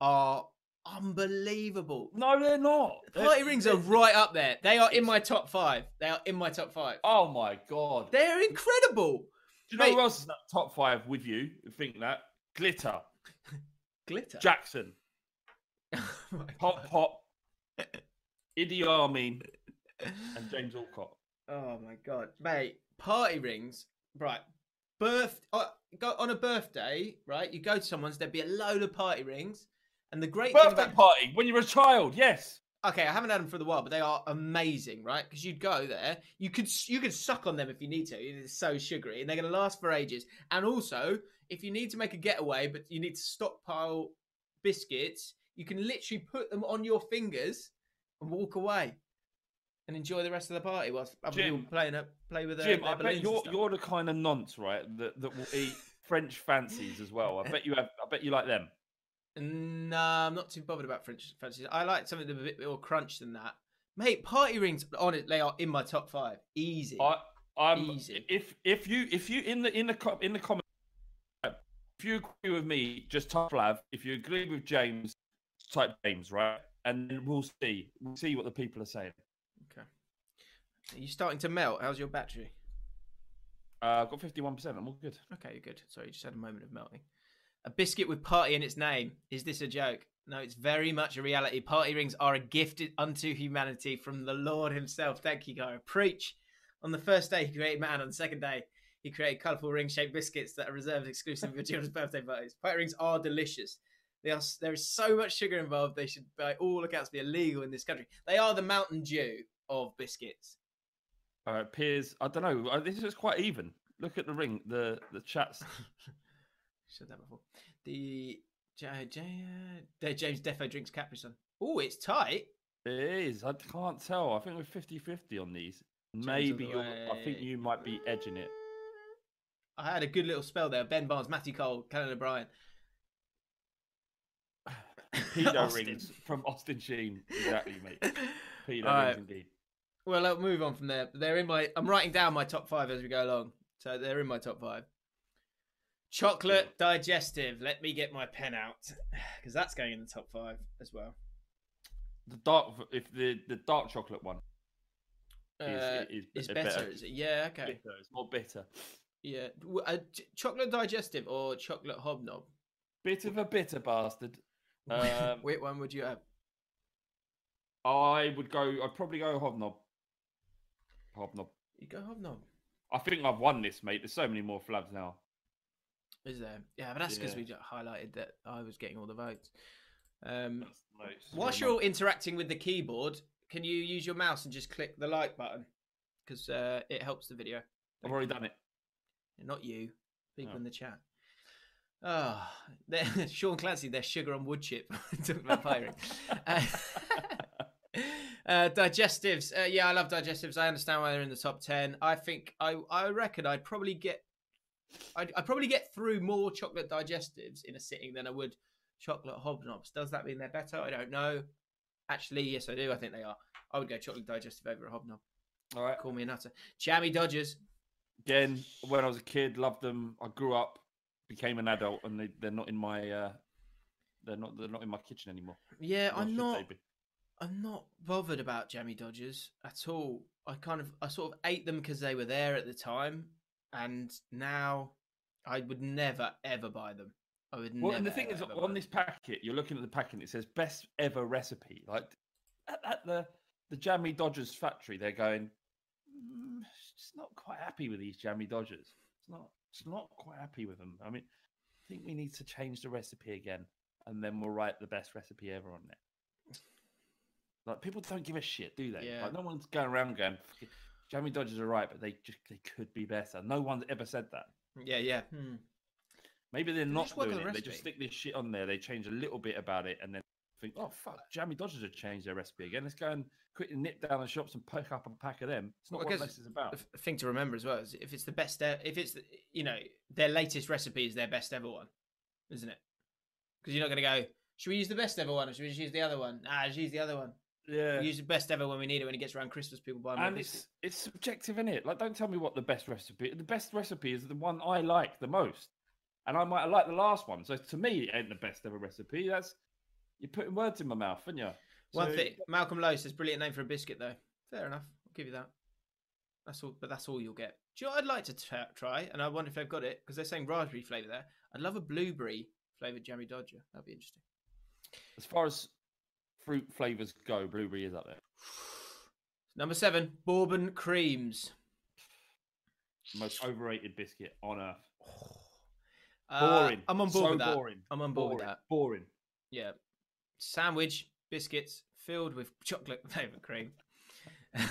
S1: are unbelievable.
S2: No, they're not.
S1: Party rings are right up there. They are in my top five. They are in my top five.
S2: Oh my god.
S1: They're incredible.
S2: Do you know
S1: mate.
S2: who else is in that top five with you? Think that glitter,
S1: Glitter.
S2: Jackson,
S1: Oh
S2: Pop. Pop, Idi Amin, and James Allcott.
S1: Oh my god, mate! Party rings, right? Birth uh, go on a birthday, right? You go to someone's, there'd be a load of party rings, and the great thing
S2: Birthday
S1: about
S2: party when you're a child. Yes.
S1: okay, I haven't had them for a while, but they are amazing, right? Because you'd go there, you could you could suck on them if you need to. It's so sugary, and they're going to last for ages. And also, if you need to make a getaway, but you need to stockpile biscuits, you can literally put them on your fingers and walk away. And enjoy the rest of the party whilst other
S2: Jim-
S1: people playing up, play with their,
S2: Jim,
S1: their
S2: I bet you're you're the kind of nonce, right? That that will eat French fancies as well. I bet you have. I bet you like them.
S1: No, I'm not too bothered about French fancies. I like something that's a bit more crunch than that. Mate, party rings on it. They are in my top five. Easy.
S2: I I'm
S1: Easy.
S2: if if you if you in the in the in the comment if you agree with me, just type Flav. If you agree with James, type James, right? And then we'll see. We'll see what the people are saying.
S1: Are you starting to melt? How's your battery?
S2: Uh, I've got fifty one percent. I'm all good.
S1: Okay, you're good. Sorry, you just had a moment of melting. A biscuit with party in its name. Is this a joke? No, it's very much a reality. Party rings are a gift unto humanity from the Lord Himself. Thank you, Gara. Preach. On the first day, He created man. On the second day, He created colourful ring-shaped biscuits that are reserved exclusively for children's birthday parties. Party rings are delicious. They are. There is so much sugar involved. They should, by all accounts, be illegal in this country. They are the Mountain Dew of biscuits.
S2: All right, Piers. I don't know. uh, This is quite even. Look at the ring. The the chats.
S1: said that before. The J, J, uh, James Defo drinks Capri Sun. Oh, it's tight.
S2: It is. I can't tell. I think we're 50-50 on these. Maybe
S1: the
S2: you're. I think you might be edging it.
S1: I had a good little spell there. Ben Barnes, Matthew Cole, Conan O'Brien.
S2: Pedo rings from Austin Sheen. Exactly, mate. Pedo
S1: right.
S2: rings indeed.
S1: Well, I'll move on from there. They're in my. I'm writing down my top five as we go along, so they're in my top five. Chocolate digestive. Let me get my pen out because that's going in the top five as well.
S2: The dark, if the the dark chocolate one is,
S1: Uh,
S2: is,
S1: it's
S2: a
S1: better, is it? Yeah. Okay.
S2: Bitter. It's more bitter.
S1: Yeah. Uh, ch- chocolate digestive or chocolate hobnob?
S2: Bit of a bitter bastard. Um,
S1: Which one would you have?
S2: I would go. I'd probably go hobnob. Hobnob.
S1: You go hobnob.
S2: I think I've won this, mate. There's so many more Flavs now.
S1: Is there? Yeah, but that's because
S2: Yeah.
S1: we just highlighted that I was getting all the votes. Um, whilst you're interacting with the keyboard, can you use your mouse and just click the like button? Because uh, it helps the video.
S2: I've already done it.
S1: Not you, people
S2: Oh.
S1: in the chat. Oh, they're- Sean Clancy, their sugar on wood chip. Talking about firing. Uh, uh, digestives. Uh, yeah, I love digestives. I understand why they're in the top ten. I think I I reckon I'd probably get I'd, I'd probably get through more chocolate digestives in a sitting than I would chocolate hobnobs. Does that mean they're better? I don't know. Actually, yes, I do. I think they are. I would go chocolate digestive over a hobnob.
S2: All right.
S1: Call me a nutter. Jammy Dodgers.
S2: Again, when I was a kid, loved them. I grew up, became an adult, and they, they're not in my uh, they're not they're not in my kitchen anymore.
S1: Yeah,
S2: Nor
S1: I'm not. I'm not bothered about Jammy Dodgers at all. I kind of, I sort of ate them because they were there at the time, and now I would never ever buy them. I would never
S2: Well,
S1: never.
S2: and the thing
S1: ever,
S2: is,
S1: ever
S2: on this packet, you're looking at the packet. It says best ever recipe. Like at, at the the Jammy Dodgers factory, they're going. Mm, just not quite happy with these Jammy Dodgers. It's not. It's not quite happy with them. I mean, I think we need to change the recipe again, and then we'll write the best recipe ever on there. Like people don't give a shit, do they?
S1: Yeah.
S2: Like no one's going around going, Jamie Dodgers are right, but they just they could be better. No one's ever said that.
S1: Yeah, yeah. Hmm.
S2: Maybe they're
S1: They
S2: not doing
S1: the
S2: it. They just stick this shit on there. They change a little bit about it, and then think, "Oh fuck, Jamie Dodgers have changed their recipe again. Let's go and quickly nip down the shops and pick up a pack of them." It's not
S1: Well,
S2: what this is about.
S1: The thing to remember as well is if it's the best, if it's the- you know their latest recipe is their best ever one, isn't it? Because you're not going to go. Should we use the best ever one, or should we just use the other one? Nah, just use the other one.
S2: Yeah,
S1: We use the best ever when we need it. When it gets around Christmas, people buy more
S2: and it's it's subjective, is it? Like, don't tell me what the best recipe. The best recipe is the one I like the most, and I might like the last one. So to me, it ain't the best ever recipe. That's you're putting words in my mouth, aren't you?
S1: One thing, Malcolm Lowe says, brilliant name for a biscuit, though. Fair enough. I'll give you that. That's all, but that's all you'll get. Do you know what I'd like to tra- try? And I wonder if they've got it because they're saying raspberry flavour there. I'd love a blueberry flavoured jammy dodger. That'd be interesting.
S2: As far as fruit flavors go, blueberry is up there.
S1: Number seven, bourbon creams.
S2: Most overrated biscuit on earth.
S1: Uh,
S2: Boring.
S1: I'm on board
S2: So
S1: with that.
S2: boring.
S1: I'm on board with
S2: Boring.
S1: that.
S2: Boring.
S1: Yeah. Sandwich biscuits filled with chocolate flavoured cream.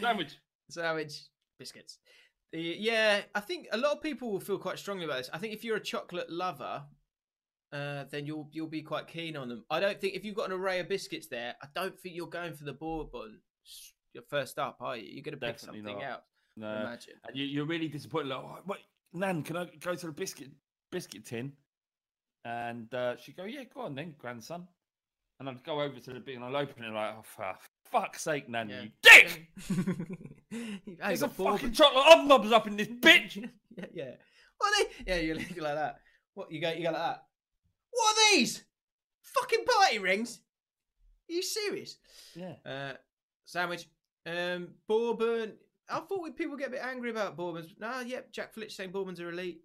S2: Sandwich.
S1: Sandwich biscuits. Yeah, I think a lot of people will feel quite strongly about this. I think if you're a chocolate lover, uh, then you'll you'll be quite keen on them. I don't think if you've got an array of biscuits there, I don't think you're going for the bourbon first up, are you? You're going to pick
S2: Definitely
S1: something
S2: not.
S1: out.
S2: No.
S1: Imagine.
S2: And you, you're really disappointed. Like, oh, wait, Nan, can I go to the biscuit biscuit tin? And uh, she'd go, yeah, go on then, grandson. And I'd go over to the bit and I'll open it like, oh, for fuck's sake, Nan,
S1: Yeah.
S2: you dick! There's a fucking chocolate hobnobs up in this bitch!
S1: yeah, yeah. What are they? Yeah, you look like that. What you go? You go like that. What are these? Fucking party rings? Are you serious?
S2: yeah.
S1: Uh, sandwich. Um, bourbon. I thought we people get a bit angry about bourbons. Nah, yep. Jack Flitch saying bourbons are elite.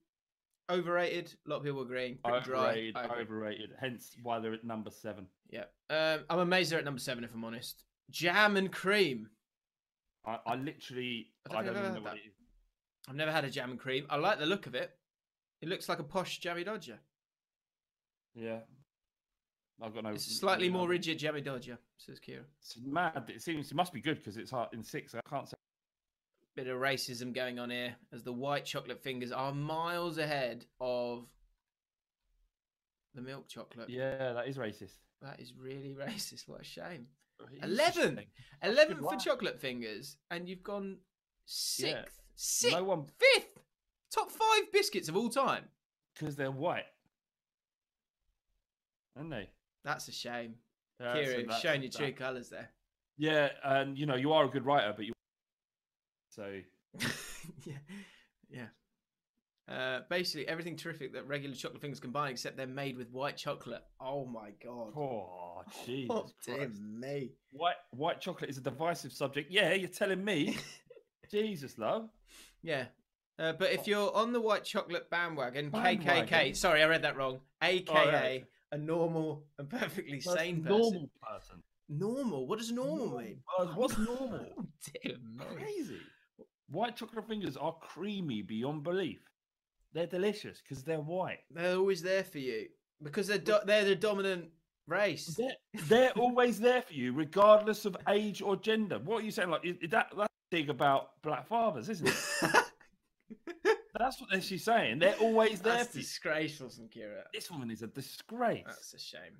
S1: Overrated. A lot of people agreeing.
S2: Overrated,
S1: agree.
S2: overrated. Hence why they're at number seven.
S1: Yeah. Um, I'm amazed they're at number seven. If I'm honest. Jam and cream.
S2: I, I literally,
S1: I don't
S2: I don't even know what it is.
S1: I've never had a jam and cream. I like the look of it. It looks like a posh jammy dodger.
S2: Yeah. I've got no.
S1: It's slightly more rigid jammy dodger, says Kira.
S2: It's mad. It seems it must be good because it's hard in six. I can't say.
S1: Bit of racism going on here as the white chocolate fingers are miles ahead of the milk chocolate.
S2: Yeah, that is racist.
S1: That is really racist. What a shame.
S2: It is
S1: 11. 11 for chocolate fingers, and you've gone sixth.
S2: Yeah.
S1: Sixth.
S2: No one
S1: Fifth. Top five biscuits of all time.
S2: because they're white, aren't they?
S1: That's a shame.
S2: Yeah, so
S1: Kira, showing your true colours there.
S2: Yeah, and you know you are a good writer, but you. So
S1: yeah. Yeah. Uh, basically, everything terrific that regular chocolate fingers buy, except they're made with white chocolate. Oh my god.
S2: oh Jesus
S1: Oh, dear me.
S2: White white chocolate is a divisive subject. Yeah, you're telling me. Jesus, love.
S1: Yeah. Uh, but if you're on the white chocolate bandwagon, KKK,
S2: Bandwagon?
S1: sorry, I read that wrong. AKA
S2: right.
S1: A normal and perfectly
S2: That's
S1: sane person.
S2: normal person.
S1: Normal? What does normal mean?
S2: Uh, What's normal?
S1: Oh, dear me.
S2: Crazy. White chocolate fingers are creamy beyond belief. They're delicious because they're white.
S1: They're always there for you because they're do- they're the dominant race.
S2: They're, they're always there for you, regardless of age or gender. What are you saying? Like is, is that that's the thing about black fathers, isn't it? that That's what she's saying. They're always there.
S1: That's disgraceful, Sankira.
S2: This woman is a disgrace.
S1: That's a shame.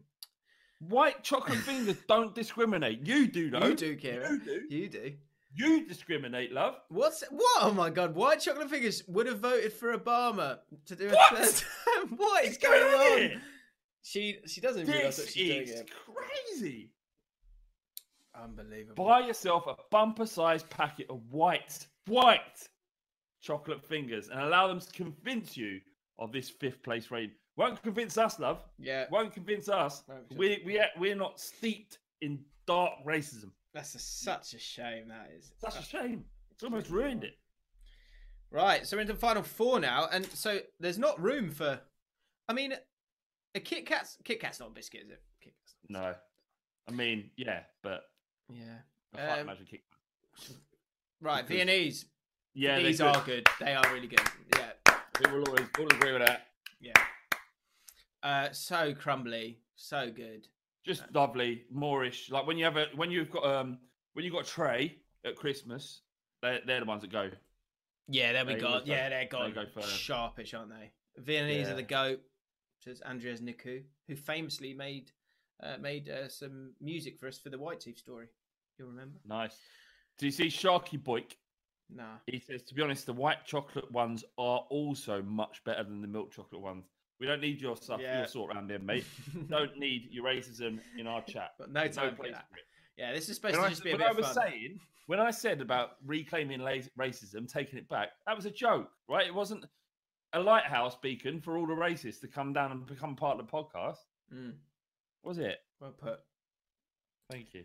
S2: White chocolate fingers don't discriminate. You do, though.
S1: You do, Kira.
S2: You do.
S1: You do.
S2: You discriminate, love.
S1: What's what? Oh my god! White chocolate fingers would have voted for Obama to do a
S2: What?
S1: third term. what is going on? She she doesn't
S2: This
S1: what she's doing.
S2: is
S1: Here.
S2: crazy.
S1: Unbelievable.
S2: Buy yourself a bumper-sized packet of white, white chocolate fingers and allow them to convince you of this fifth place rating. Won't convince us, love.
S1: Yeah,
S2: Won't convince us.
S1: No, we
S2: We we we're not steeped in dark racism.
S1: that's a, such a shame. That is
S2: Such a shame. It's almost ruined it.
S1: Right, so we're into the final four now, and so there's not room for. I mean, a Kit Kat's Kit Kat's not a biscuit, is it? Kit Kat's not
S2: No, I mean, yeah, but
S1: biscuit.
S2: I
S1: yeah.
S2: can't
S1: Um,
S2: imagine kick.
S1: Right,
S2: because-
S1: Viennese.
S2: Yeah,
S1: these
S2: they're
S1: are good. They are really good. Yeah,
S2: We will always all agree with that.
S1: yeah. Uh, so crumbly, so good.
S2: Just lovely, Moorish. Like when you have a when you've got um when you've got a tray at Christmas, they're, they're the ones that go.
S1: Yeah, there we
S2: They
S1: go.
S2: always go-
S1: Yeah, they're
S2: they
S1: gone
S2: go
S1: sharpish, aren't they? Viennese
S2: Yeah.
S1: are the goat. Says Andreas Niku, who famously made uh, made uh, some music for us for the White Teeth story. You'll remember?
S2: Nice. Do you see Sharky Boyk?
S1: Nah.
S2: He says, to be honest, the white chocolate ones are also much better than the milk chocolate ones. We don't need your stuff,
S1: Yeah.
S2: your sort around here, mate. don't need your racism in our chat.
S1: But no time for
S2: place
S1: that.
S2: for it.
S1: Yeah, this is supposed
S2: When
S1: to
S2: I,
S1: just be a bit
S2: I was
S1: fun.
S2: saying, when I said about reclaiming la- racism, taking it back, that was a joke, right? It wasn't a lighthouse beacon for all the racists to come down and become part of the podcast,
S1: Mm,
S2: was it?
S1: well put.
S2: Thank you.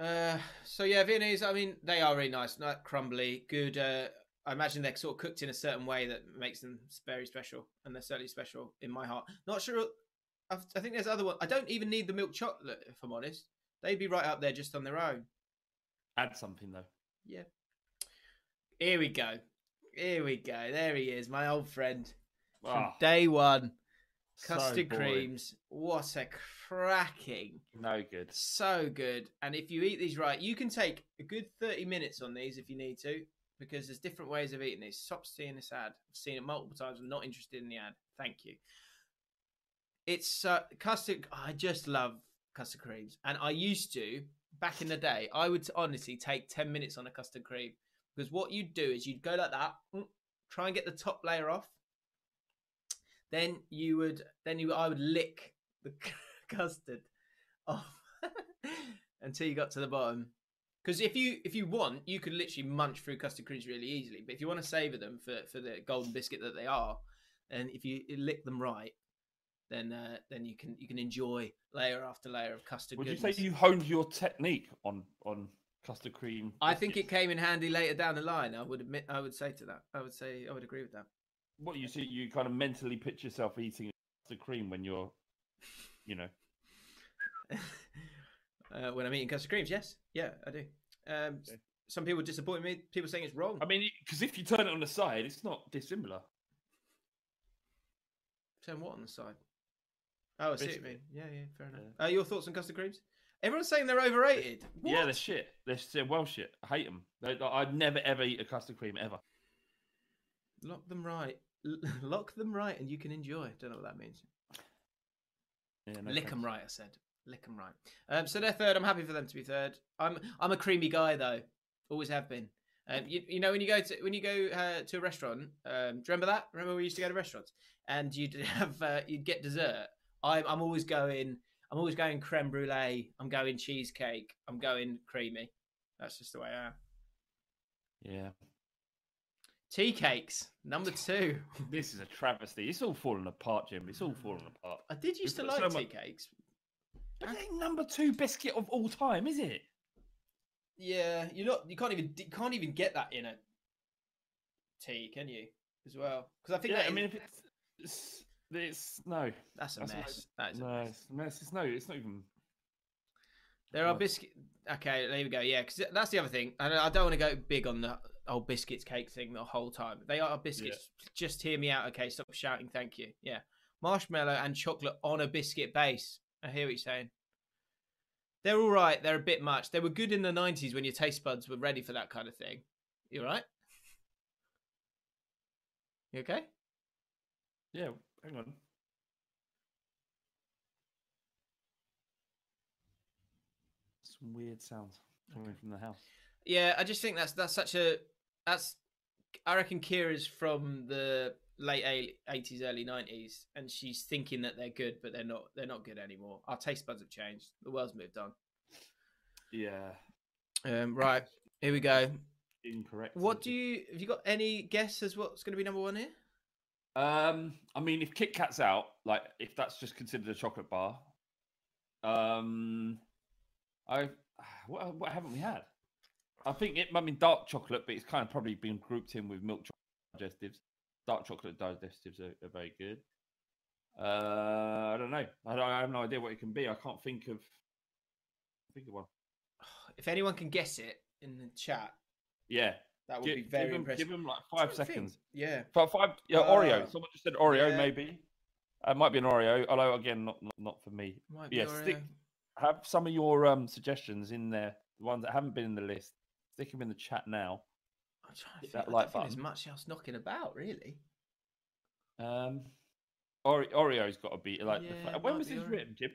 S1: Uh, so yeah, Viennese. I mean, they are really nice, not crumbly, good. Uh, I imagine they're sort of cooked in a certain way that makes them very special, and they're certainly special in my heart. Not sure. I've, I think there's other one. I don't even need the milk chocolate, if I'm honest. They'd be right up there just on their own.
S2: Add something though.
S1: Yeah. Here we go. Here we go. There he is, my old friend from
S2: Ah,
S1: day one.
S2: So
S1: Custard
S2: boring.
S1: creams. What a cracking
S2: No good.
S1: So good. And if you eat these right, you can take a good 30 minutes on these if you need to, because there's different ways of eating these. Stop seeing this ad. I've seen it multiple times. I'm not interested in the ad. Thank you. It's uh, custard. I just love custard creams. And I used to, back in the day, I would honestly take 10 minutes on a custard cream. Because what you'd do is you'd go like that, mm, try and get the top layer off. Then you would, then you, I would lick the custard off until you got to the bottom. Because if you if you want, you could literally munch through custard creams really easily. But if you want to savor them for, for the golden biscuit that they are, and if you lick them right, then uh, then you can you can enjoy layer after layer of custard.
S2: Would you say you honed your technique on on custard cream?
S1: I think it came in handy later down the line. I would admit. I would say to that. I would say I would agree with that.
S2: What you see, you kind of mentally picture yourself eating custard cream when you're, you know.
S1: uh, when I'm eating custard creams, yes, yeah, I do. Um,
S2: Okay.
S1: Some people disappoint me. People saying it's wrong.
S2: I mean, because if you turn it on the side, it's not dissimilar.
S1: Saying what on the side? Oh, I see what you mean. Yeah, yeah, fair enough. Uh, your thoughts on custard creams? Everyone's saying they're overrated.
S2: Yeah,
S1: What?
S2: they're shit. They're, they're well shit. I hate them. They, I'd never ever eat a custard cream ever.
S1: Lock them right. Lock them right, and you can enjoy. Don't know what that means.
S2: Yeah, no
S1: Lick
S2: thanks.
S1: them right. I said. Lick them right. Um, so they're third. I'm happy for them to be third. I'm I'm a creamy guy though. Always have been. Um, you, you know when you go to when you go uh, to a restaurant, um, do you remember that? Remember we used to go to restaurants and you'd have uh, you'd get dessert. I'm I'm always going. I'm always going creme brulee. I'm going cheesecake. I'm going creamy. That's just the way I am.
S2: Yeah.
S1: Tea cakes number two.
S2: This is a travesty. It's all falling apart, Jim. It's all falling mm. apart.
S1: I did used to like
S2: so
S1: tea
S2: much-
S1: cakes.
S2: But it ain't number two biscuit of all time, is it?
S1: Yeah, you're not. You can't even. You can't even get that in a tea, can you? As well, because I think
S2: Yeah,
S1: that
S2: I mean, if it's, it's, it's no.
S1: that's a
S2: that's a
S1: mess. That is a
S2: No,
S1: mess.
S2: it's, no, it's, it's no, it's not even.
S1: There are biscuit. Okay, there we go. Yeah, because that's the other thing. I don't want to go big on the whole biscuits cake thing the whole time. They are biscuits. Just hear me out. Okay, stop shouting. Thank you. Yeah, marshmallow and chocolate on a biscuit base. I hear what you're saying. They're all right. They're a bit much. They were good in the '90s when your taste buds were ready for that kind of thing. You all right? You okay?
S2: Yeah, hang on. Some weird sounds coming from the house.
S1: Yeah, I just think that's that's such a that's I reckon Kira's from the late eighties, early nineties, and she's thinking that they're good, but they're not. They're not good anymore. Our taste buds have changed. The world's moved on.
S2: Yeah,
S1: Um, right here we go.
S2: incorrect.
S1: What do you have? You got any guess as what's going to be number one here?
S2: Um, I mean, if Kit Kat's out, like if that's just considered a chocolate bar, um, I what what haven't we had? I think it. I mean, dark chocolate, but it's kind of probably been grouped in with milk chocolate digestives. Dark chocolate digestives are, are very good. Uh, I don't know. I, don't, I have no idea what it can be. I can't think of think of one.
S1: If anyone can guess it in the chat,
S2: Yeah,
S1: that would
S2: Gi-
S1: be very
S2: give him,
S1: impressive.
S2: Give him like five
S1: to think.
S2: seconds.
S1: Yeah.
S2: Five, five yeah,
S1: Uh,
S2: Oreo. Someone just said Oreo,
S1: yeah.
S2: maybe. Uh, it might be an Oreo, although again, not not, not for me.
S1: Might be
S2: yeah, stick,
S1: Oreo.
S2: have some of your um suggestions in there. The ones that haven't been in the list, stick them in the chat now.
S1: I'm trying to
S2: hit
S1: think.
S2: that
S1: I
S2: like
S1: don't think there's much else knocking about, really.
S2: Um, Ore- Oreo's got to be like. the
S1: Yeah, it
S2: when
S1: might
S2: was
S1: be
S2: this
S1: Oreo.
S2: written, Jim?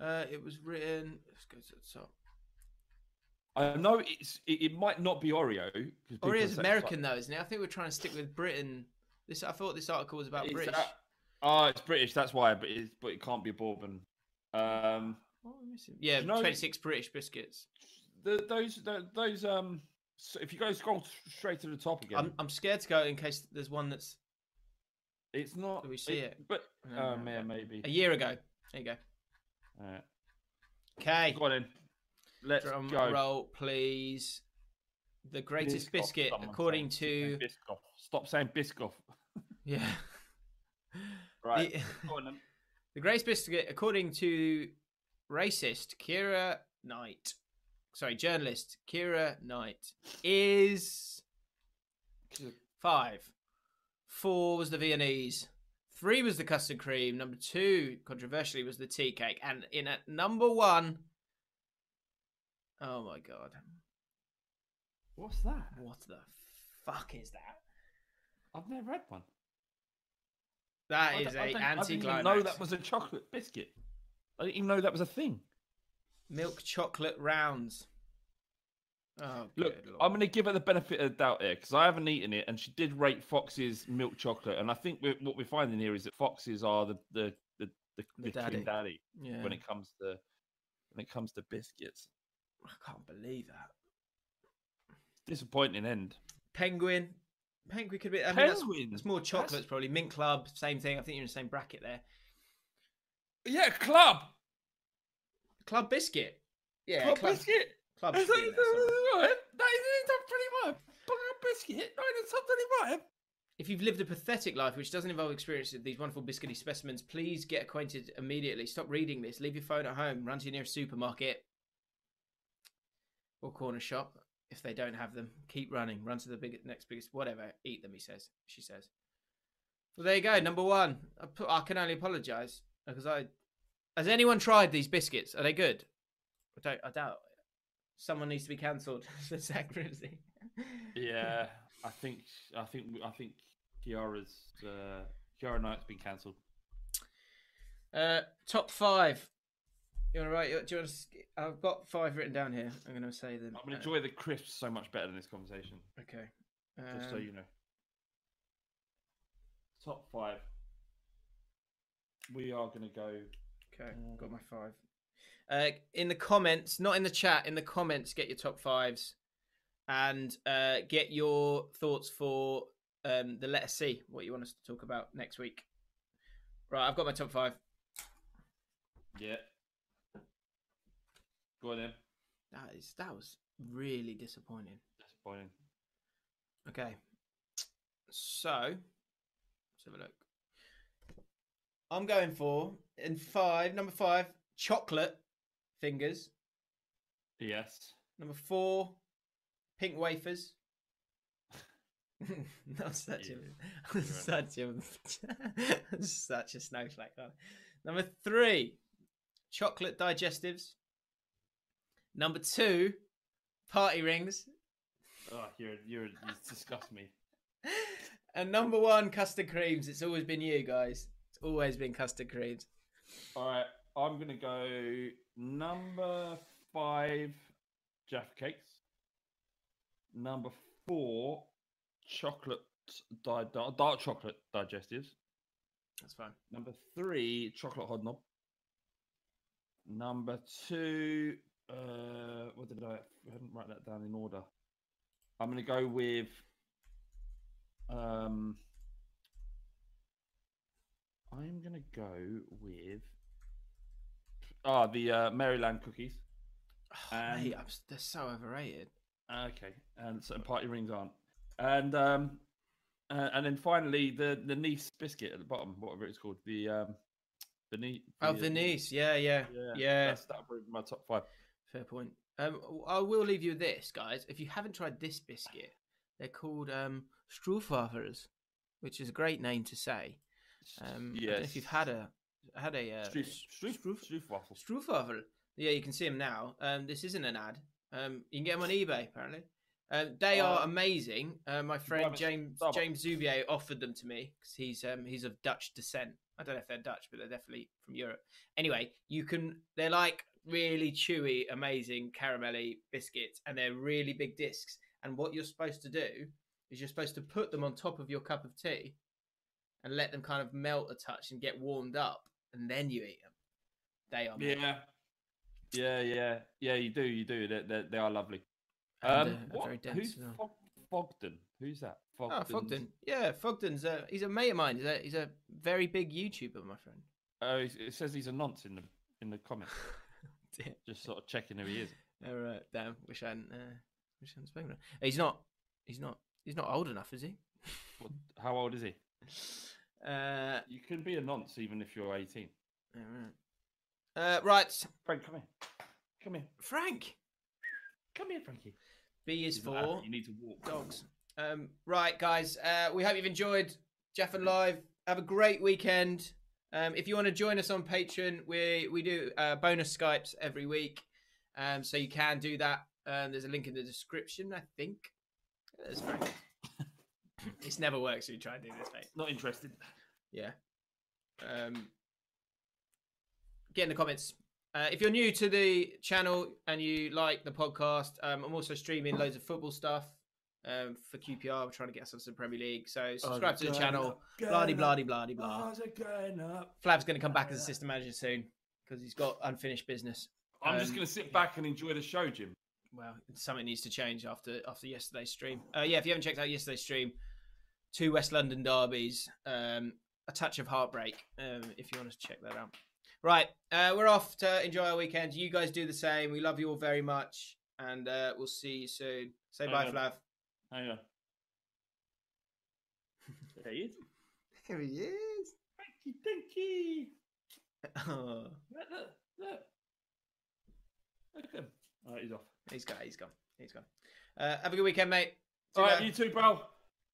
S1: Uh, it was written. Let's go to the top.
S2: I know it's. It, it might not be Oreo.
S1: Oreo's American though, isn't it? I think we're trying to stick with Britain. This I thought this article was about
S2: Is
S1: British.
S2: that- Oh, it's British. That's why, but it's but it can't be bourbon. Um,
S1: What am I missing? Yeah,
S2: you know-
S1: 26 British biscuits.
S2: The, those the, those um. So if you go scroll straight to the top again,
S1: I'm I'm scared to go in case there's one that's
S2: it's not.
S1: Do we see it?
S2: But
S1: No,
S2: oh
S1: no,
S2: man,
S1: no.
S2: maybe.
S1: a year ago. There you go.
S2: Alright.
S1: Okay.
S2: Go on then. Let's
S1: Drum
S2: go.
S1: roll, please. The greatest
S2: Biscoff,
S1: biscuit, according
S2: saying.
S1: to
S2: Biscoff. Stop saying Biscoff.
S1: yeah,
S2: Right.
S1: The-
S2: Go on then.
S1: the greatest biscuit, according to racist Kira Knight, sorry, journalist Kira Knight, is five. Four was the Viennese. Three was the custard cream. Number two, controversially, was the tea cake. And in at number one, oh my god,
S2: What's that?
S1: what the fuck is that?
S2: I've never had one.
S1: That
S2: I
S1: is a
S2: I didn't even know that was a chocolate biscuit. I didn't even know that was a thing.
S1: Milk chocolate rounds. Oh,
S2: Look. I'm going to give her the benefit of the doubt here because I haven't eaten it, and she did rate Fox's milk chocolate, and I think we what we're finding here is that Foxes are the the the, the,
S1: The daddy.
S2: king daddy
S1: yeah.
S2: when it comes to when it comes to biscuits.
S1: I can't believe that.
S2: Disappointing end.
S1: Penguin. Penguin could be. I mean, that's,
S2: Penguin?
S1: that's more
S2: That's-
S1: chocolates, probably. Mint Club, same thing. I think you're in the same bracket there.
S2: Yeah, club.
S1: Club biscuit. Yeah,
S2: club,
S1: club,
S2: biscuit.
S1: Club
S2: Is
S1: should
S2: that,
S1: be in
S2: is
S1: there somewhere.
S2: that? That is in top 25. Club biscuit. No, in the top 25.
S1: If you've lived a pathetic life which doesn't involve experience of these wonderful biscuity specimens, please get acquainted immediately. Stop reading this. Leave your phone at home. Run to your nearest supermarket or corner shop if they don't have them. Keep running. Run to the big, next biggest, whatever. Eat them, he says. She says. Well, there you go. Number one. I, put, I can only apologise because I. Has anyone tried these biscuits? Are they good? I don't. I doubt. Someone needs to be cancelled for sacrilege.
S2: Yeah, I think I think I think Kiara's uh, Kiara Knight's been cancelled.
S1: Uh, top five. You want to write? Do you want to? I've got five written down here. I'm going to say them.
S2: I'm gonna
S1: Uh,
S2: enjoy the crisps so much better than this conversation.
S1: Okay.
S2: Just so
S1: Um,
S2: you know. Top five. We are gonna go.
S1: Okay, got my five. Uh, in the comments, not in the chat, in the comments, get your top fives, and uh, get your thoughts for um, the letter C. What you want us to talk about next week? Right, I've got my top five.
S2: Yeah. Go on then.
S1: That is that was really disappointing.
S2: Disappointing.
S1: Okay. So, let's have a look. I'm going for in five, number five, chocolate fingers.
S2: Yes.
S1: Number four, pink wafers. Such a, such a, such a snowflake. Number three, chocolate digestives. Number two, party rings.
S2: Oh, you're you're you disgust me.
S1: And number one, custard creams. It's always been you guys. Always been custard creams.
S2: All right, I'm gonna go number five, Jaffa cakes. Number four, chocolate di- dark, dark chocolate digestives.
S1: That's fine.
S2: Number three, chocolate hobnob. Number two, uh, what did I? I didn't write that down in order. I'm gonna go with um. I'm gonna go with ah the uh, Maryland cookies.
S1: Oh,
S2: And-
S1: mate, I'm, they're so overrated.
S2: Okay, and so party rings aren't. And um, uh, and then finally the the Nice biscuit at the bottom, whatever it's called, the um, the Nice.
S1: Oh, Venice. Yeah, yeah,
S2: Yeah,
S1: yeah.
S2: That's that would be my top five.
S1: Fair point. Um, I will leave you with this, guys. If you haven't tried this biscuit, they're called um, which is a great name to say. Um, I if you've had a had a uh,
S2: Stroof,
S1: s-
S2: stroof,
S1: Stroof-
S2: stroof waffles.
S1: Stroopwafel. Yeah, you can see them now. Um, this isn't an ad. Um, you can get them on eBay apparently. Um, they are
S2: Uh,
S1: amazing. Uh, my friend James
S2: Starbucks.
S1: James Zubier offered them to me because he's um, he's of Dutch descent. I don't know if they're Dutch, but they're definitely from Europe. Anyway, you can. They're like really chewy, amazing caramelly biscuits, and they're really big discs. And what you're supposed to do is you're supposed to put them on top of your cup of tea and let them kind of melt a touch and get warmed up, and then you eat them. They are
S2: Yeah, yeah, yeah, yeah. You do, you do. They they, they are lovely.
S1: And,
S2: Um,
S1: uh,
S2: what,
S1: very
S2: who's. Fog, Fogden? Who's that?
S1: Oh, Fogden. Yeah, Fogden's a, he's a mate of mine. He's a, he's a very big YouTuber, my friend.
S2: Oh, it it says he's a nonce in the in the comments. Just sort of checking who he is.
S1: All right, damn. Wish I hadn't. Uh, wish I hadn't spoken. to him. He's not. He's not. He's not old enough, is he?
S2: What, how old is he?
S1: Uh,
S2: You can be a nonce even if you're 18.
S1: all right. Uh, right,
S2: Frank, come here. Come here.
S1: Frank.
S2: Come here, Frankie.
S1: B is for
S2: You need to walk.
S1: dogs. Um, right, guys. Uh, we hope you've enjoyed Jeff and Live. Have a great weekend. Um, if you want to join us on Patreon, we we do uh, bonus Skypes every week, um, so you can do that. Um, there's a link in the description, I think. There's Frank. This never works when you try and do this, mate.
S2: Not interested.
S1: Yeah. Um, get in the comments. Uh, if you're new to the channel and you like the podcast, um, I'm also streaming loads of football stuff um, for QPR. We're trying to get ourselves to the Premier League. So subscribe to the channel. Blah blah blah blah blah. Flav's going to come back as assistant manager soon because he's got unfinished business.
S2: I'm just
S1: Um,
S2: going to sit back and enjoy the show, Jim.
S1: well, something needs to change after after yesterday's stream. Uh, yeah, if you haven't checked out yesterday's stream, two West London derbies, um, a touch of heartbreak. Um, if you want to check that out. Right, uh, we're off to enjoy our weekend. You guys do the same. We love you all very much, and uh, we'll see you soon. Say bye,
S2: Hang on.
S1: Flav.
S2: Hang on. There he is.
S1: Here he is.
S2: Frankie, Dinky.
S1: Oh,
S2: Look, look, look. Look at him. All right, he's off.
S1: he's gone. He's gone. He's gone. Uh, have a good weekend, mate. See
S2: All
S1: you
S2: right,
S1: later.
S2: you too, bro.